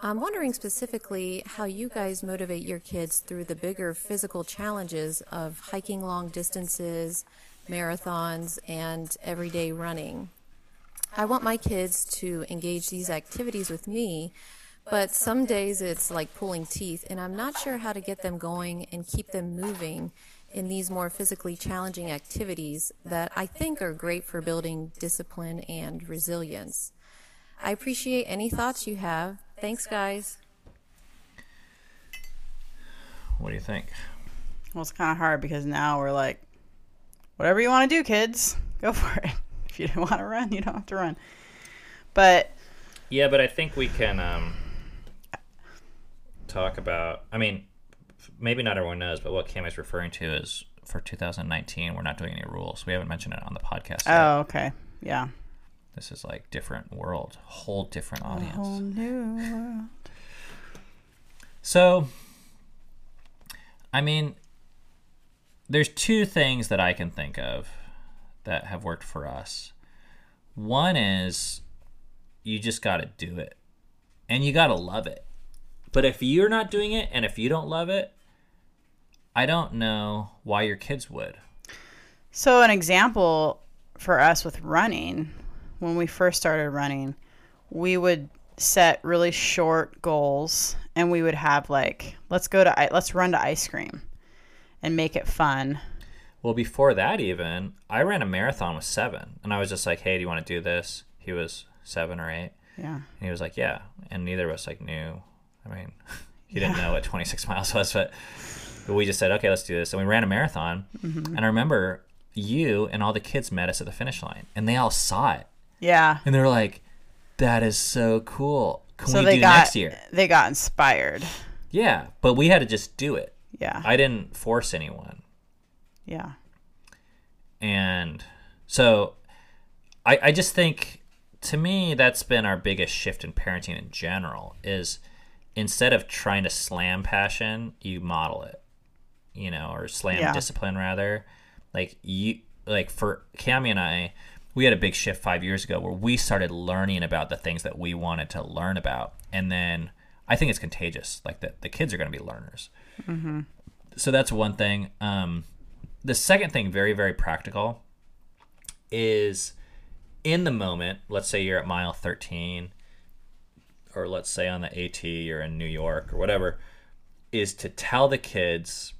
I'm wondering specifically how you guys motivate your kids through the bigger physical challenges of hiking long distances, marathons, and everyday running. I want my kids to engage these activities with me, but some days it's like pulling teeth, and I'm not sure how to get them going and keep them moving in these more physically challenging activities that I think are great for building discipline and resilience. I appreciate any thoughts you have. Thanks, guys. What do you think? Well, it's kind of hard because now we're like, whatever you want to do, kids, go <laughs> for it. If you don't want to run, you don't have to run. But Yeah, but I think we can um, talk about. I mean, maybe not everyone knows, but what Cam is referring to is for 2019, we're not doing any rules. We haven't mentioned it on the podcast. yet. oh, okay, yeah. This is like different world, whole different audience. Whole new world. So, I mean, there's two things that I can think of that have worked for us. One is you just got to do it and you got to love it. But if you're not doing it and if you don't love it, I don't know why your kids would. So, an example for us with running, when we first started running, we would set really short goals and we would have like, let's go to, let's run to ice cream and make it fun. Well, before that, even, I ran a marathon with seven. And I was just like, hey, do you want to do this? He was seven or eight. Yeah. And he was like, yeah. And neither of us like knew. I mean, <laughs> he didn't know what 26 <laughs> miles was, but we just said, okay, let's do this. And we ran a marathon. Mm-hmm. And I remember you and all the kids met us at the finish line, and they all saw it, Yeah. and they were like, "That is so cool. Can So we they do got, next year?" they got inspired. Yeah, but we had to just do it. Yeah. I didn't force anyone. yeah. And so I, I just think to me that's been our biggest shift in parenting in general is instead of trying to slam passion, you model it. You know, or slam Yeah. discipline rather. Like you like for Cami and I, we had a big shift five years ago where we started learning about the things that we wanted to learn about. And then I think it's contagious. Like the, the kids are going to be learners. So that's one thing. Um, the second thing, very, very practical, is in the moment, let's say you're at mile 13, or let's say on the AT, you're in New York or whatever, is to tell the kids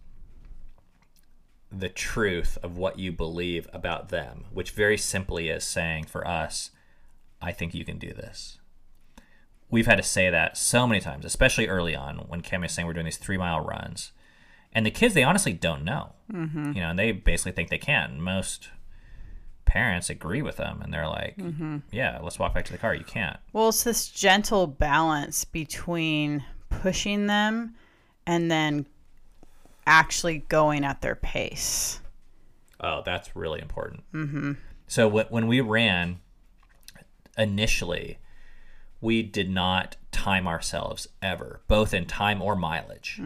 the truth of what you believe about them, which very simply is saying for us, I think you can do this. We've had to say that so many times, especially early on when Cam is saying we're doing these three mile runs and the kids they honestly don't know. Mm-hmm. You know, and they basically think they can. Most parents agree with them, and they're like, "Yeah, let's walk back to the car. You can't." Well, it's this gentle balance between pushing them and then actually going at their pace. Oh, that's really important. Mm-hmm. So wh- when we ran initially, we did not time ourselves ever, both in time or mileage.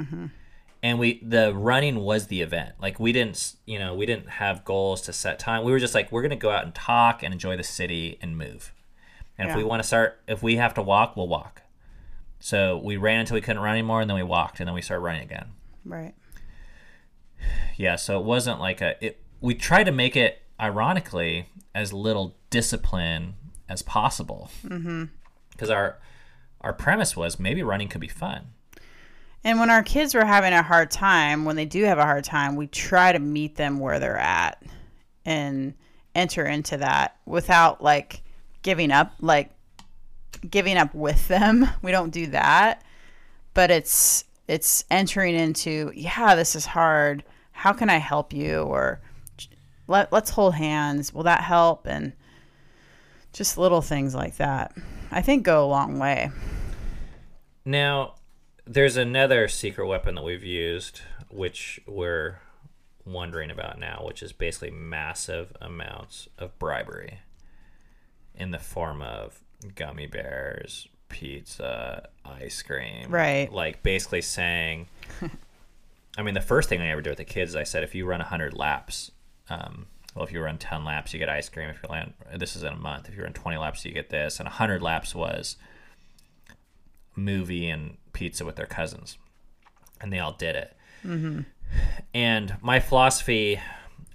And we the running was the event. Like we didn't, you know, we didn't have goals to set time. We were just like, we're gonna go out and talk and enjoy the city and move. And if we want to start, if we have to walk, we'll walk. So we ran until we couldn't run anymore, and then we walked, and then we started running again. Right. Yeah, so it wasn't like a. It, we tried to make it, ironically, as little discipline as possible. Mm-hmm. Because our our premise was maybe running could be fun. And when our kids were having a hard time, when they do have a hard time, we try to meet them where they're at and enter into that without like giving up, like giving up with them. <laughs> We don't do that. But it's it's entering into, yeah, this is hard. How can I help you or let let's hold hands. Will that help? And just little things like that. I think go a long way. Now, there's another secret weapon that we've used, which we're wondering about now, which is basically massive amounts of bribery in the form of gummy bears, pizza, ice cream. Right. Like basically saying, <laughs> I mean, the first thing I ever did with the kids is I said, if you run 100 laps, um, well, if you run 10 laps, you get ice cream. If you run, this is in a month. If you run 20 laps, you get this. And 100 laps was movie and pizza with their cousins, and they all did it. And my philosophy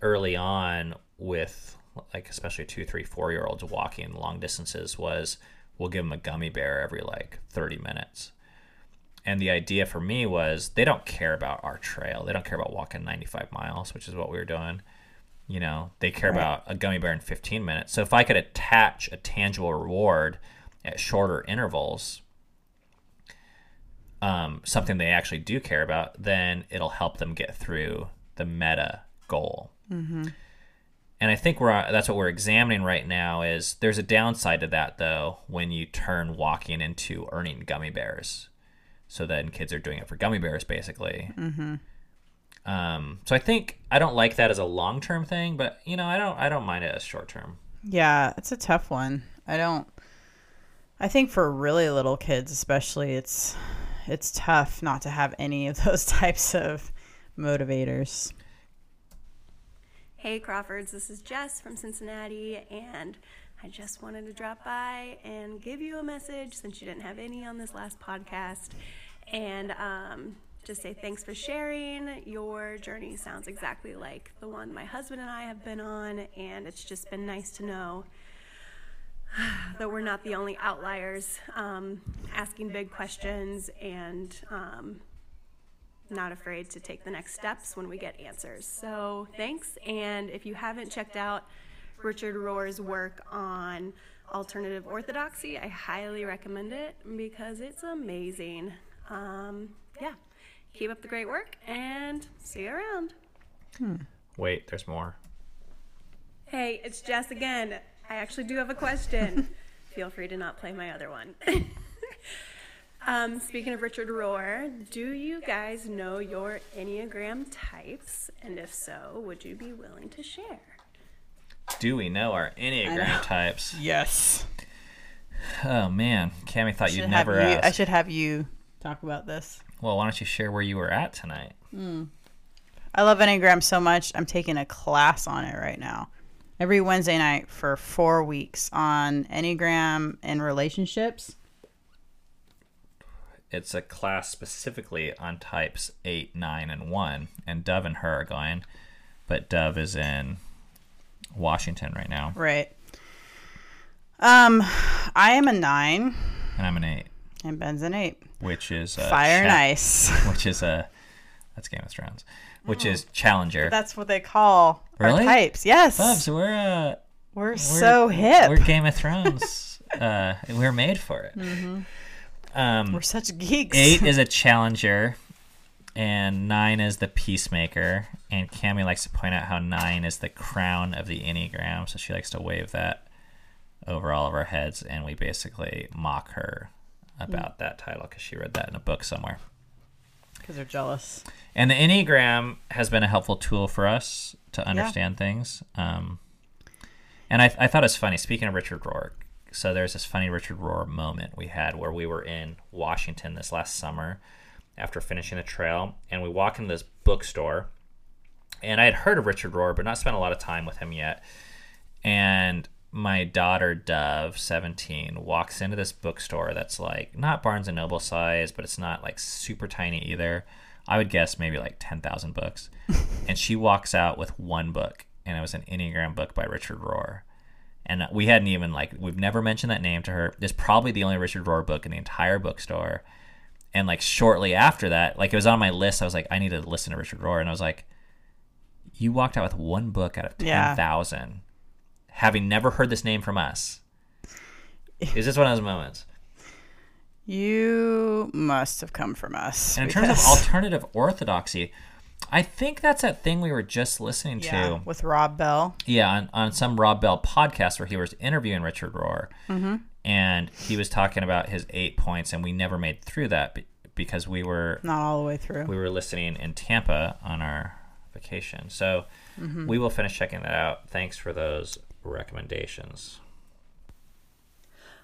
early on with like especially two, three, four year olds walking long distances was we'll give them a gummy bear every like 30 minutes. And the idea for me was they don't care about our trail. They don't care about walking 95 miles, which is what we were doing. You know, they care about a gummy bear in 15 minutes. So if I could attach a tangible reward at shorter intervals, um, something they actually do care about, then it'll help them get through the meta goal. Mm-hmm. And I think we're that's what we're examining right now. Is there's a downside to that though when you turn walking into earning gummy bears. So then kids are doing it for gummy bears basically. Mm-hmm. Um, so I think I don't like that as a long term thing, but you know I don't I don't mind it as short term. Yeah, it's a tough one. I don't I think for really little kids especially it's it's tough not to have any of <laughs> those types of motivators. Hey Crawfords, this is Jess from Cincinnati, and I just wanted to drop by and give you a message since you didn't have any on this last podcast, and um, just say thanks for sharing. Your journey sounds exactly like the one my husband and I have been on, and it's just been nice to know <sighs> that we're not the only outliers um, asking big questions and um, not afraid to take the next steps when we get answers. So thanks. And if you haven't checked out Richard Rohr's work on alternative orthodoxy, I highly recommend it because it's amazing. Um, yeah, keep up the great work and see you around. Wait, there's more. Hey, it's Jess again. I actually do have a question. <laughs> Feel free to not play my other one. <laughs> um, speaking of Richard Rohr, do you guys know your Enneagram types? And if so, would you be willing to share? Do we know our enneagram types? Yes. Oh man, Cami thought you'd never you, ask. I should have you talk about this. Well, why don't you share where you were at tonight? I love Enneagram so much. I'm taking a class on it right now. Every Wednesday night for four weeks on Enneagram and relationships. It's a class specifically on types 8, 9, and 1. And Dove and her are going, but Dove is in Washington right now, Right. Um, I am a nine, and I'm an 8, and Ben's an eight. which is Fire and ice. <laughs> Which is a that's Game of Thrones, which is Challenger. That's what they call Really? our types. Yes. Bubs, we're uh, we're, we're so hip. We're Game of Thrones. <laughs> uh, we're made for it. Um, We're such geeks. Eight is <laughs> a challenger. and nine is the peacemaker. And Cami likes to point out how nine is the crown of the Enneagram, so she likes to wave that over all of our heads, and we basically mock her about that title because she read that in a book somewhere. Because they're jealous. And the Enneagram has been a helpful tool for us to understand things. Um, and I, I thought it was funny. Speaking of Richard Rohr, so there's this funny Richard Rohr moment we had where we were in Washington this last summer after finishing the trail, and we walk into this bookstore. And I had heard of Richard Rohr, but not spent a lot of time with him yet. And my daughter Dove, 17, walks into this bookstore that's like not Barnes and Noble size, but it's not like super tiny either. I would guess maybe like 10,000 books. <laughs> and she walks out with one book, and it was an Enneagram book by Richard Rohr. And we hadn't even like we've never mentioned that name to her. It's probably the only Richard Rohr book in the entire bookstore. And like shortly after that, like it was on my list. I was like, I need to listen to Richard Rohr, and I was like, you walked out with one book out of ten Yeah. Having never heard this name from us. Is this one of those moments? You must have come from us. And in terms of alternative orthodoxy, I think that's that thing we were just listening to. with Rob Bell. Yeah, on, on some Rob Bell podcast where he was interviewing Richard Rohr, Mm-hmm. and he was talking about his eight points, and we never made through that because we were Not all the way through. we were listening in Tampa on our vacation. So we will finish checking that out. Thanks for those recommendations.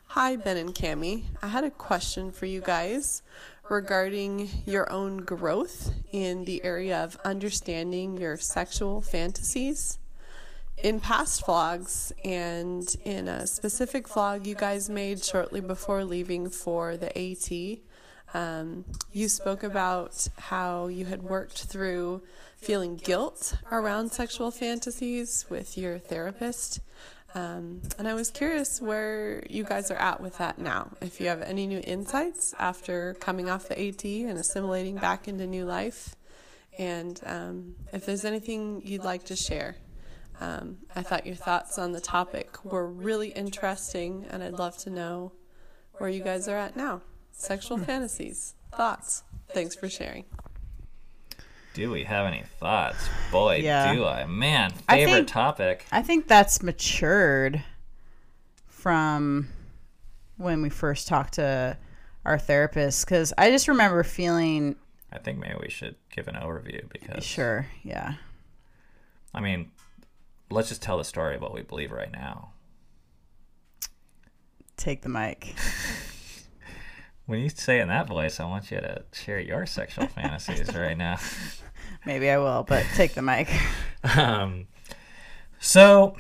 Hi, Ben and Cami. I had a question for you guys regarding your own growth in the area of understanding your sexual fantasies. In past vlogs and in a specific vlog you guys made shortly before leaving for the AT, um, you spoke about how you had worked through feeling guilt around sexual fantasies with your therapist. Um, and I was curious where you guys are at with that now. If you have any new insights after coming off the AT and assimilating back into new life, and um, if there's anything you'd like to share. Um, I thought your thoughts on the topic were really interesting, and I'd love to know where you guys are at now. Sexual fantasies, thoughts. Thanks for sharing. Do we have any thoughts? Boy, Yeah. do I. Man, I favorite think- topic. I think that's matured from when we first talked to our therapist because I just remember feeling I think maybe we should give an overview because sure, yeah. I mean, let's just tell the story of what we believe right now. Take the mic. <laughs> When you say it in that voice, I want you to share your sexual <laughs> fantasies right now. <laughs> Maybe I will, but take the mic. <laughs> Um, so,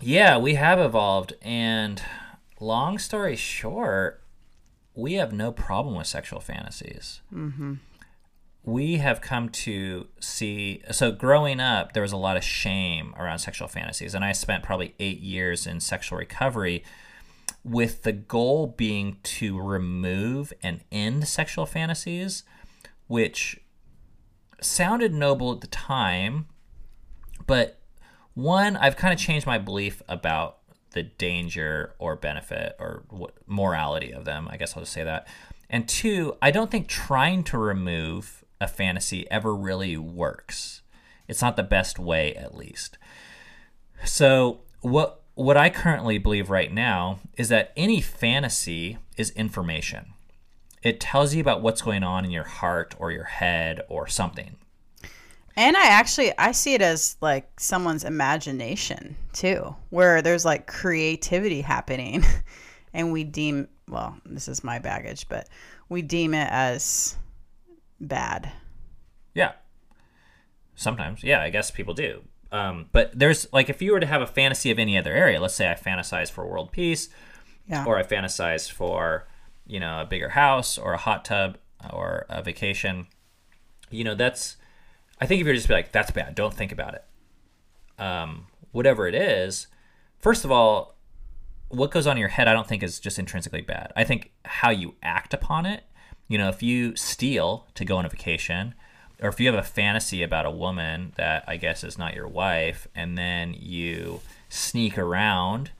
yeah, we have evolved, and long story short, we have no problem with sexual fantasies. Mm-hmm. We have come to see. So, growing up, there was a lot of shame around sexual fantasies, and I spent probably eight years in sexual recovery with the goal being to remove and end sexual fantasies, which sounded noble at the time, but one, I've kind of changed my belief about the danger or benefit or what, morality of them. I guess I'll just say that. And two, I don't think trying to remove a fantasy ever really works. It's not the best way, at least. So what what I currently believe right now is that any fantasy is information. It tells you about what's going on in your heart or your head or something. And I actually I see it as like someone's imagination too, where there's like creativity happening <laughs> and we deem well, this is my baggage, but we deem it as bad. Yeah. Sometimes, yeah, I guess people do. Um, but there's like if you were to have a fantasy of any other area, let's say I fantasize for world peace, Yeah. or I fantasize for you know a bigger house or a hot tub or a vacation. You know, that's I think if you're just be like that's bad, don't think about it. Um, whatever it is, first of all, what goes on in your head, I don't think is just intrinsically bad. I think how you act upon it. You know, if you steal to go on a vacation, or if you have a fantasy about a woman that I guess is not your wife, and then you sneak around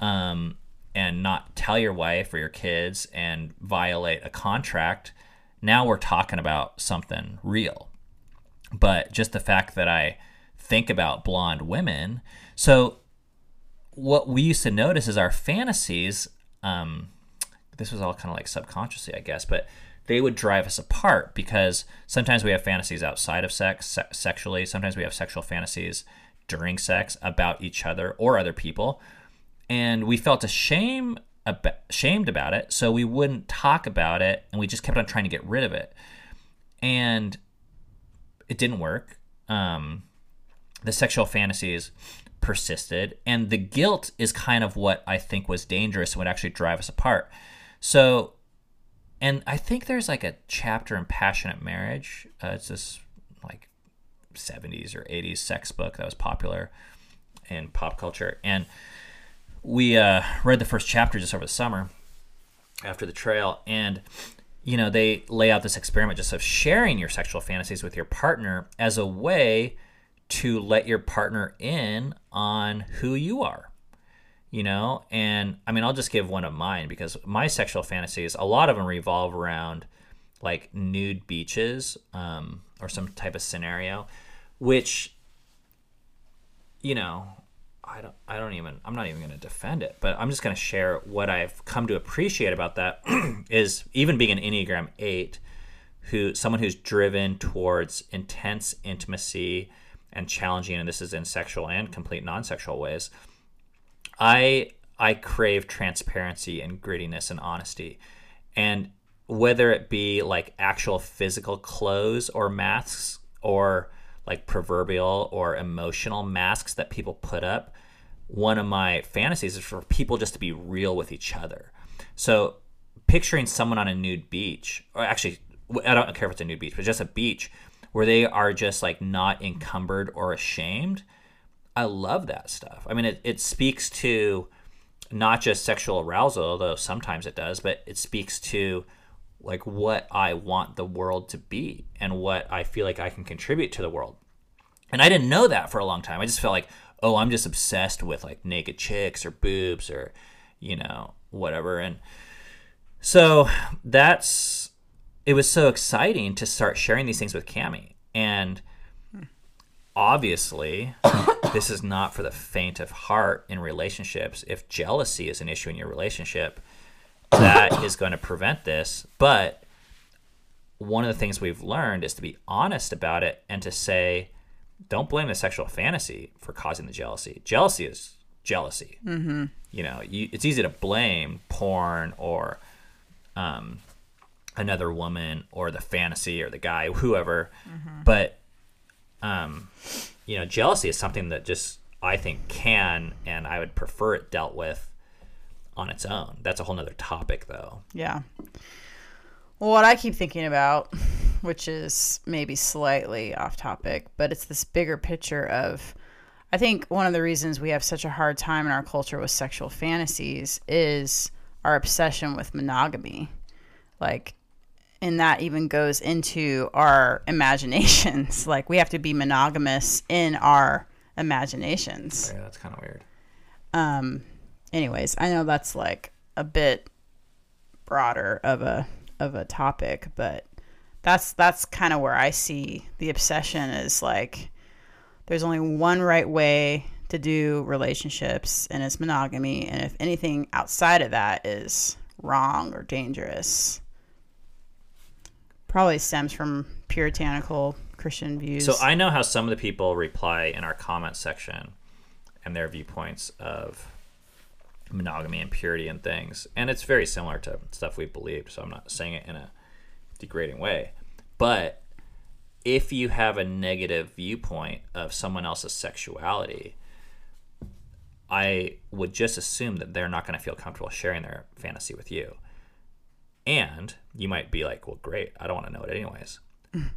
um, and not tell your wife or your kids and violate a contract now we're talking about something real. But just the fact that I think about blonde women. So, what we used to notice is our fantasies. Um, this was all kind of like subconsciously, I guess, but they would drive us apart because sometimes we have fantasies outside of sex, se- sexually. Sometimes we have sexual fantasies during sex about each other or other people, and we felt ashamed ab- ashamed about it, so we wouldn't talk about it, and we just kept on trying to get rid of it, and it didn't work. Um, the sexual fantasies persisted, and the guilt is kind of what I think was dangerous and would actually drive us apart. So, and I think there's like a chapter in Passionate Marriage. Uh, it's this like 70s or 80s sex book that was popular in pop culture, and we uh, read the first chapter just over the summer after the trail, and you know they lay out this experiment just of sharing your sexual fantasies with your partner as a way to let your partner in on who you are you know? And i mean i'll just give one of mine because my sexual fantasies a lot of them revolve around like nude beaches um, or some type of scenario which you know i don't i don't even i'm not even going to defend it but i'm just going to share what i've come to appreciate about that <clears throat> is even being an enneagram 8 who someone who's driven towards intense intimacy and challenging and this is in sexual and complete non-sexual ways i i crave transparency and grittiness and honesty and whether it be like actual physical clothes or masks or like proverbial or emotional masks that people put up one of my fantasies is for people just to be real with each other so picturing someone on a nude beach or actually i don't care if it's a nude beach but just a beach where they are just like not encumbered or ashamed. I love that stuff. I mean, it, it speaks to not just sexual arousal, although sometimes it does, but it speaks to like what I want the world to be and what I feel like I can contribute to the world. And I didn't know that for a long time. I just felt like, oh, I'm just obsessed with like naked chicks or boobs or, you know, whatever. And so that's it was so exciting to start sharing these things with Cami. And obviously, this is not for the faint of heart in relationships. If jealousy is an issue in your relationship, that is going to prevent this. But one of the things we've learned is to be honest about it and to say, don't blame the sexual fantasy for causing the jealousy. Jealousy is jealousy. Mm-hmm. You know, you, it's easy to blame porn or um, another woman or the fantasy or the guy, whoever. Mm-hmm. But, um, you know, jealousy is something that just I think can and I would prefer it dealt with on its own. That's a whole nother topic, though. Yeah. Well, what I keep thinking about, which is maybe slightly off topic, but it's this bigger picture of. I think one of the reasons we have such a hard time in our culture with sexual fantasies is our obsession with monogamy. Like, and that even goes into our <laughs> imaginations. <laughs> Like, we have to be monogamous in our imaginations. Yeah, that's kind of weird. Um, anyways, I know that's like a bit broader of a of a topic, but that's that's kind of where I see the obsession is like there's only one right way to do relationships and it's monogamy and if anything outside of that is wrong or dangerous probably stems from puritanical christian views So I know how some of the people reply in our comment section and their viewpoints of monogamy and purity and things. And it's very similar to stuff we've believed, so I'm not saying it in a degrading way. But if you have a negative viewpoint of someone else's sexuality, I would just assume that they're not going to feel comfortable sharing their fantasy with you. And you might be like, well, great, I don't want to know it anyways.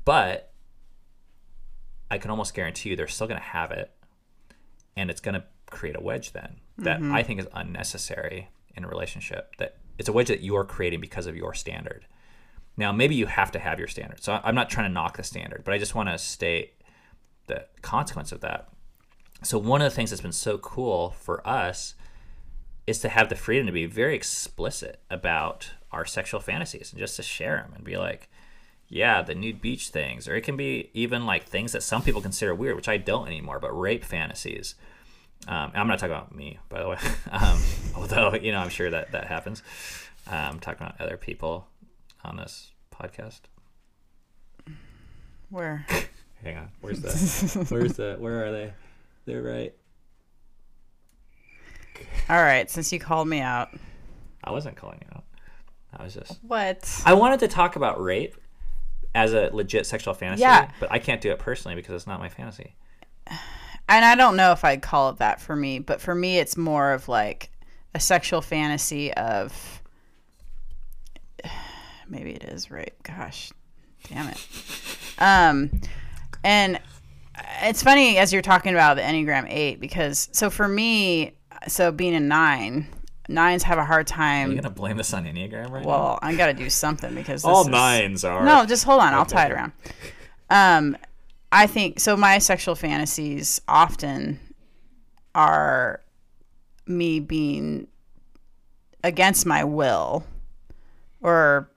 but I can almost guarantee you they're still going to have it. And it's going to create a wedge then that I mm-hmm. think is unnecessary in a relationship. That it's a wedge that you're creating because of your standard. Now, maybe you have to have your standard. So I'm not trying to knock the standard, but I just want to state the consequence of that. So one of the things that's been so cool for us is to have the freedom to be very explicit about our sexual fantasies and just to share them and be like, yeah, the nude beach things, or it can be even like things that some people consider weird, which I don't anymore, but rape fantasies. Um, I'm not talking about me, by the way, <laughs> um, although you know I'm sure that that happens. Um, I'm talking about other people on this podcast. Where? <laughs> Hang on, where's the? <laughs> where's the? Where are they? They're right. All right, since you called me out. I wasn't calling you out. I was just. What? I wanted to talk about rape as a legit sexual fantasy, Yeah. but I can't do it personally because it's not my fantasy. and I don't know if I'd call it that for me, but for me, it's more of like a sexual fantasy of <sighs> maybe it is rape. Gosh, damn it. Um, and it's funny as you're talking about the Enneagram Eight because so for me, so being a nine, nines have a hard Are you time. gonna blame this on Enneagram right now? Well, I got to do something because this All is- nines are. no, just hold on. I'll tie it around. Um, I think so. My sexual fantasies often are me being against my will, or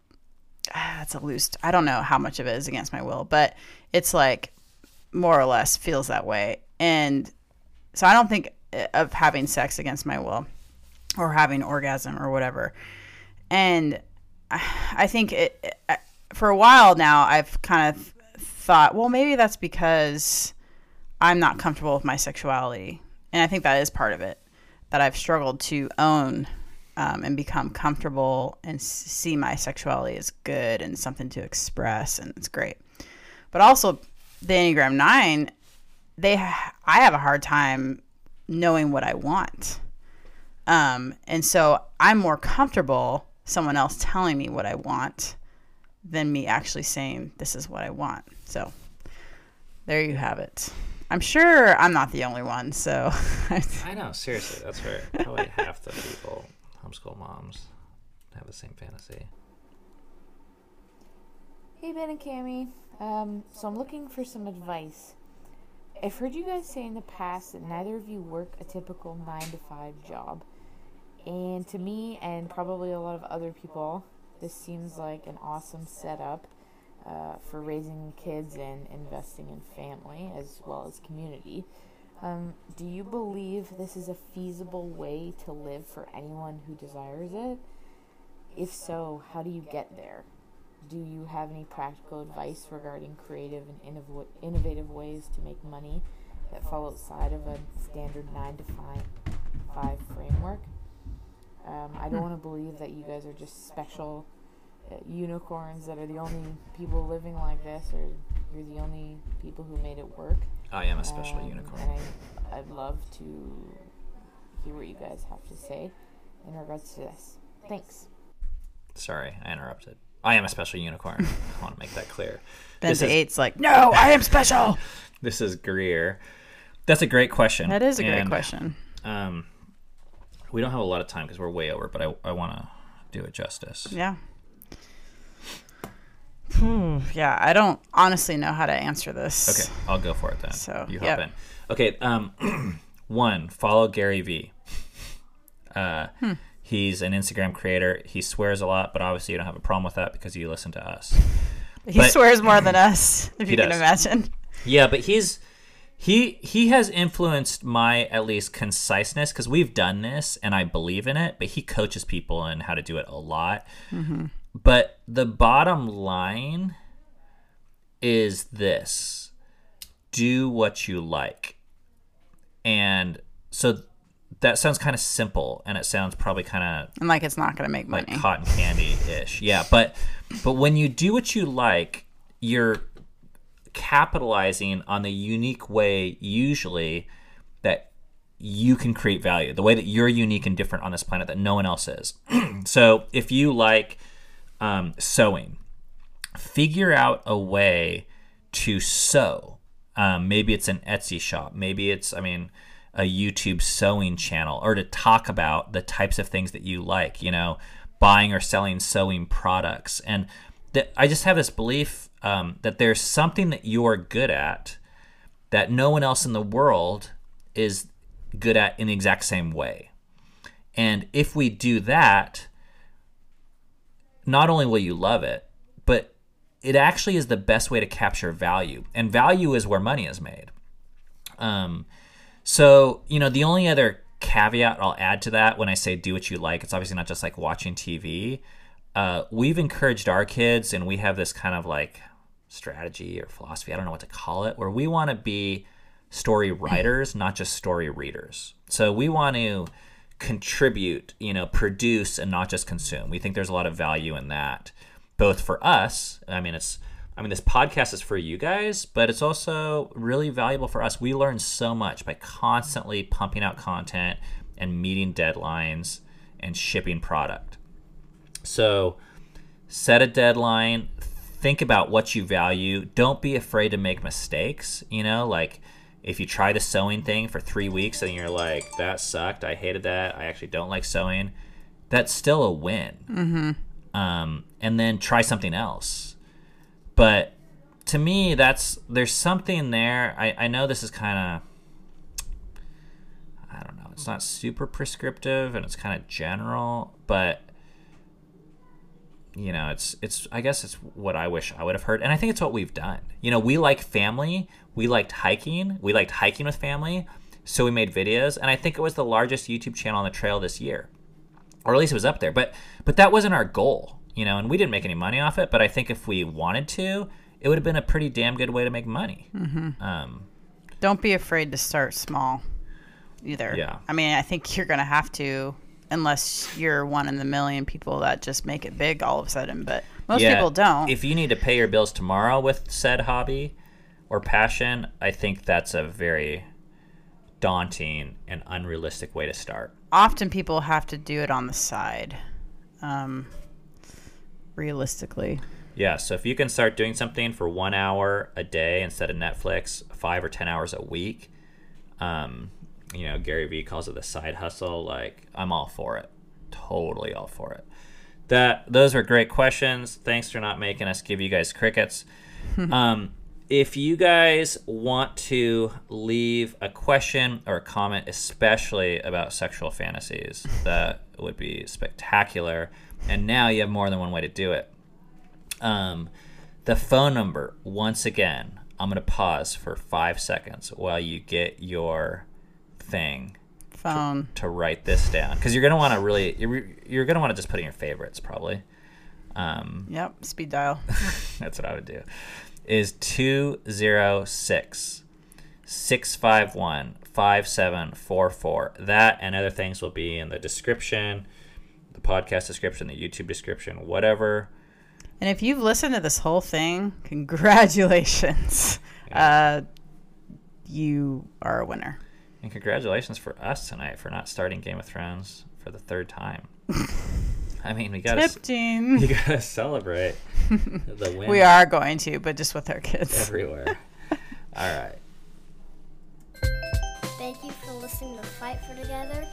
ah, that's a loose. I don't know how much of it is against my will, but it's like more or less feels that way. And so I don't think of having sex against my will or having orgasm or whatever. And I think it, for a while now, I've kind of thought, well, maybe that's because I'm not comfortable with my sexuality. And I think that is part of it, that I've struggled to own um, and become comfortable and see my sexuality as good and something to express, and it's great. But also, the Enneagram 9, they I have a hard time knowing what I want. Um, and so I'm more comfortable someone else telling me what I want than me actually saying this is what I want. So there you have it. I'm sure I'm not the only one. So <laughs> I know, seriously, that's where probably half the people, homeschool moms, have the same fantasy. Hey Ben and Cami. Um, so I'm looking for some advice. I've heard you guys say in the past that neither of you work a typical nine to five job. And to me, and probably a lot of other people, this seems like an awesome setup uh, for raising kids and investing in family as well as community. Um, do you believe this is a feasible way to live for anyone who desires it? If so, how do you get there? Do you have any practical advice regarding creative and innov- innovative ways to make money that fall outside of a standard 9 to 5, five framework? Um, I don't want to believe that you guys are just special uh, unicorns that are the only people living like this, or you're the only people who made it work. I am a special Um, unicorn. And I, I'd love to hear what you guys have to say in regards to this. Thanks. Sorry, I interrupted. I am a special unicorn. <laughs> I want to make that clear. Ben This to is- eight's like, no, I am special. <laughs> This is Greer. That's a great question. That is a great And, question. Um, we don't have a lot of time because we're way over, but I, I want to do it justice. Yeah. Hmm, yeah, I don't honestly know how to answer this. Okay, I'll go for it then. So, you hop yep. in. Okay, um, <clears throat> one, follow Gary Vee. Uh, Hmm. He's an Instagram creator. He swears a lot, but obviously you don't have a problem with that because you listen to us. He But- swears more than <clears throat> us, if you can imagine. Yeah, but he's he he has influenced my at least conciseness because we've done this and I believe in it. But he coaches people in how to do it a lot. Mm-hmm. But the bottom line is this: do what you like, and so that sounds kind of simple, and it sounds probably kind of And like it's not going to make like money. cotton candy ish. Yeah, but but when you do what you like, you're capitalizing on the unique way usually that you can create value. The way that you're unique and different on this planet that no one else is. <clears throat> so if you like um, sewing, figure out a way to sew. Um, maybe it's an Etsy shop. Maybe it's, I mean, a YouTube sewing channel, or to talk about the types of things that you like. You know, buying or selling sewing products. And I just have this belief um, that there's something that you are good at that no one else in the world is good at in the exact same way. And if we do that, not only will you love it, but it actually is the best way to capture value, and value is where money is made. Um, so you know, the only other caveat I'll add to that when I say do what you like, it's obviously not just like watching TV. Uh, we've encouraged our kids, and we have this kind of like strategy or philosophy, I don't know what to call it, where we want to be story writers, not just story readers. So we want to contribute, you know, produce and not just consume. We think there's a lot of value in that, both for us. I mean, it's, I mean, this podcast is for you guys, but it's also really valuable for us. We learn so much by constantly pumping out content and meeting deadlines and shipping product. So set a deadline, think about what you value. Don't be afraid to make mistakes. You know, like if you try the sewing thing for three weeks and you're like, that sucked, I hated that, I actually don't like sewing, that's still a win. Mm-hmm. Um, and then try something else. But to me, that's there's something there. I, I know this is kind of, I don't know, it's not super prescriptive and it's kind of general, but you know it's it's i guess it's what i wish i would have heard and i think it's what we've done you know we like family we liked hiking we liked hiking with family so we made videos and i think it was the largest youtube channel on the trail this year or at least it was up there but but that wasn't our goal you know and we didn't make any money off it but i think if we wanted to it would have been a pretty damn good way to make money um, Don't be afraid to start small either. Yeah. I mean, I think you're going to have to, unless you're one in the million people that just make it big all of a sudden. But most yeah, people don't. if you need to pay your bills tomorrow with said hobby or passion i think that's a very daunting and unrealistic way to start Often people have to do it on the side, um, realistically. Yeah, so if you can start doing something for one hour a day instead of Netflix, five or ten hours a week, um, you know, Gary Vee calls it the side hustle. Like, I'm all for it. Totally all for it. That those were great questions. Thanks for not making us give you guys crickets. <laughs> um, if you guys want to leave a question or a comment, especially about sexual fantasies, <laughs> that would be spectacular. And now you have more than one way to do it. Um, the phone number, once again, I'm going to pause for five seconds while you get your thing Phone. to write this down. Because you're going to want to really, you're, you're going to want to just put in your favorites, probably. Um, Yep. Speed dial. <laughs> that's what I would do. Is 206 651 5744. That and other things will be in the description, the podcast description, the YouTube description, whatever. And if you've listened to this whole thing, <laughs> congratulations. Uh, you are a winner. And congratulations for us tonight for not starting Game of Thrones for the third time. <laughs> I mean, we gotta Tipting. you gotta celebrate <laughs> the win We are going to, but just with our kids. everywhere. <laughs> All right. Thank you for listening to Fight for Together.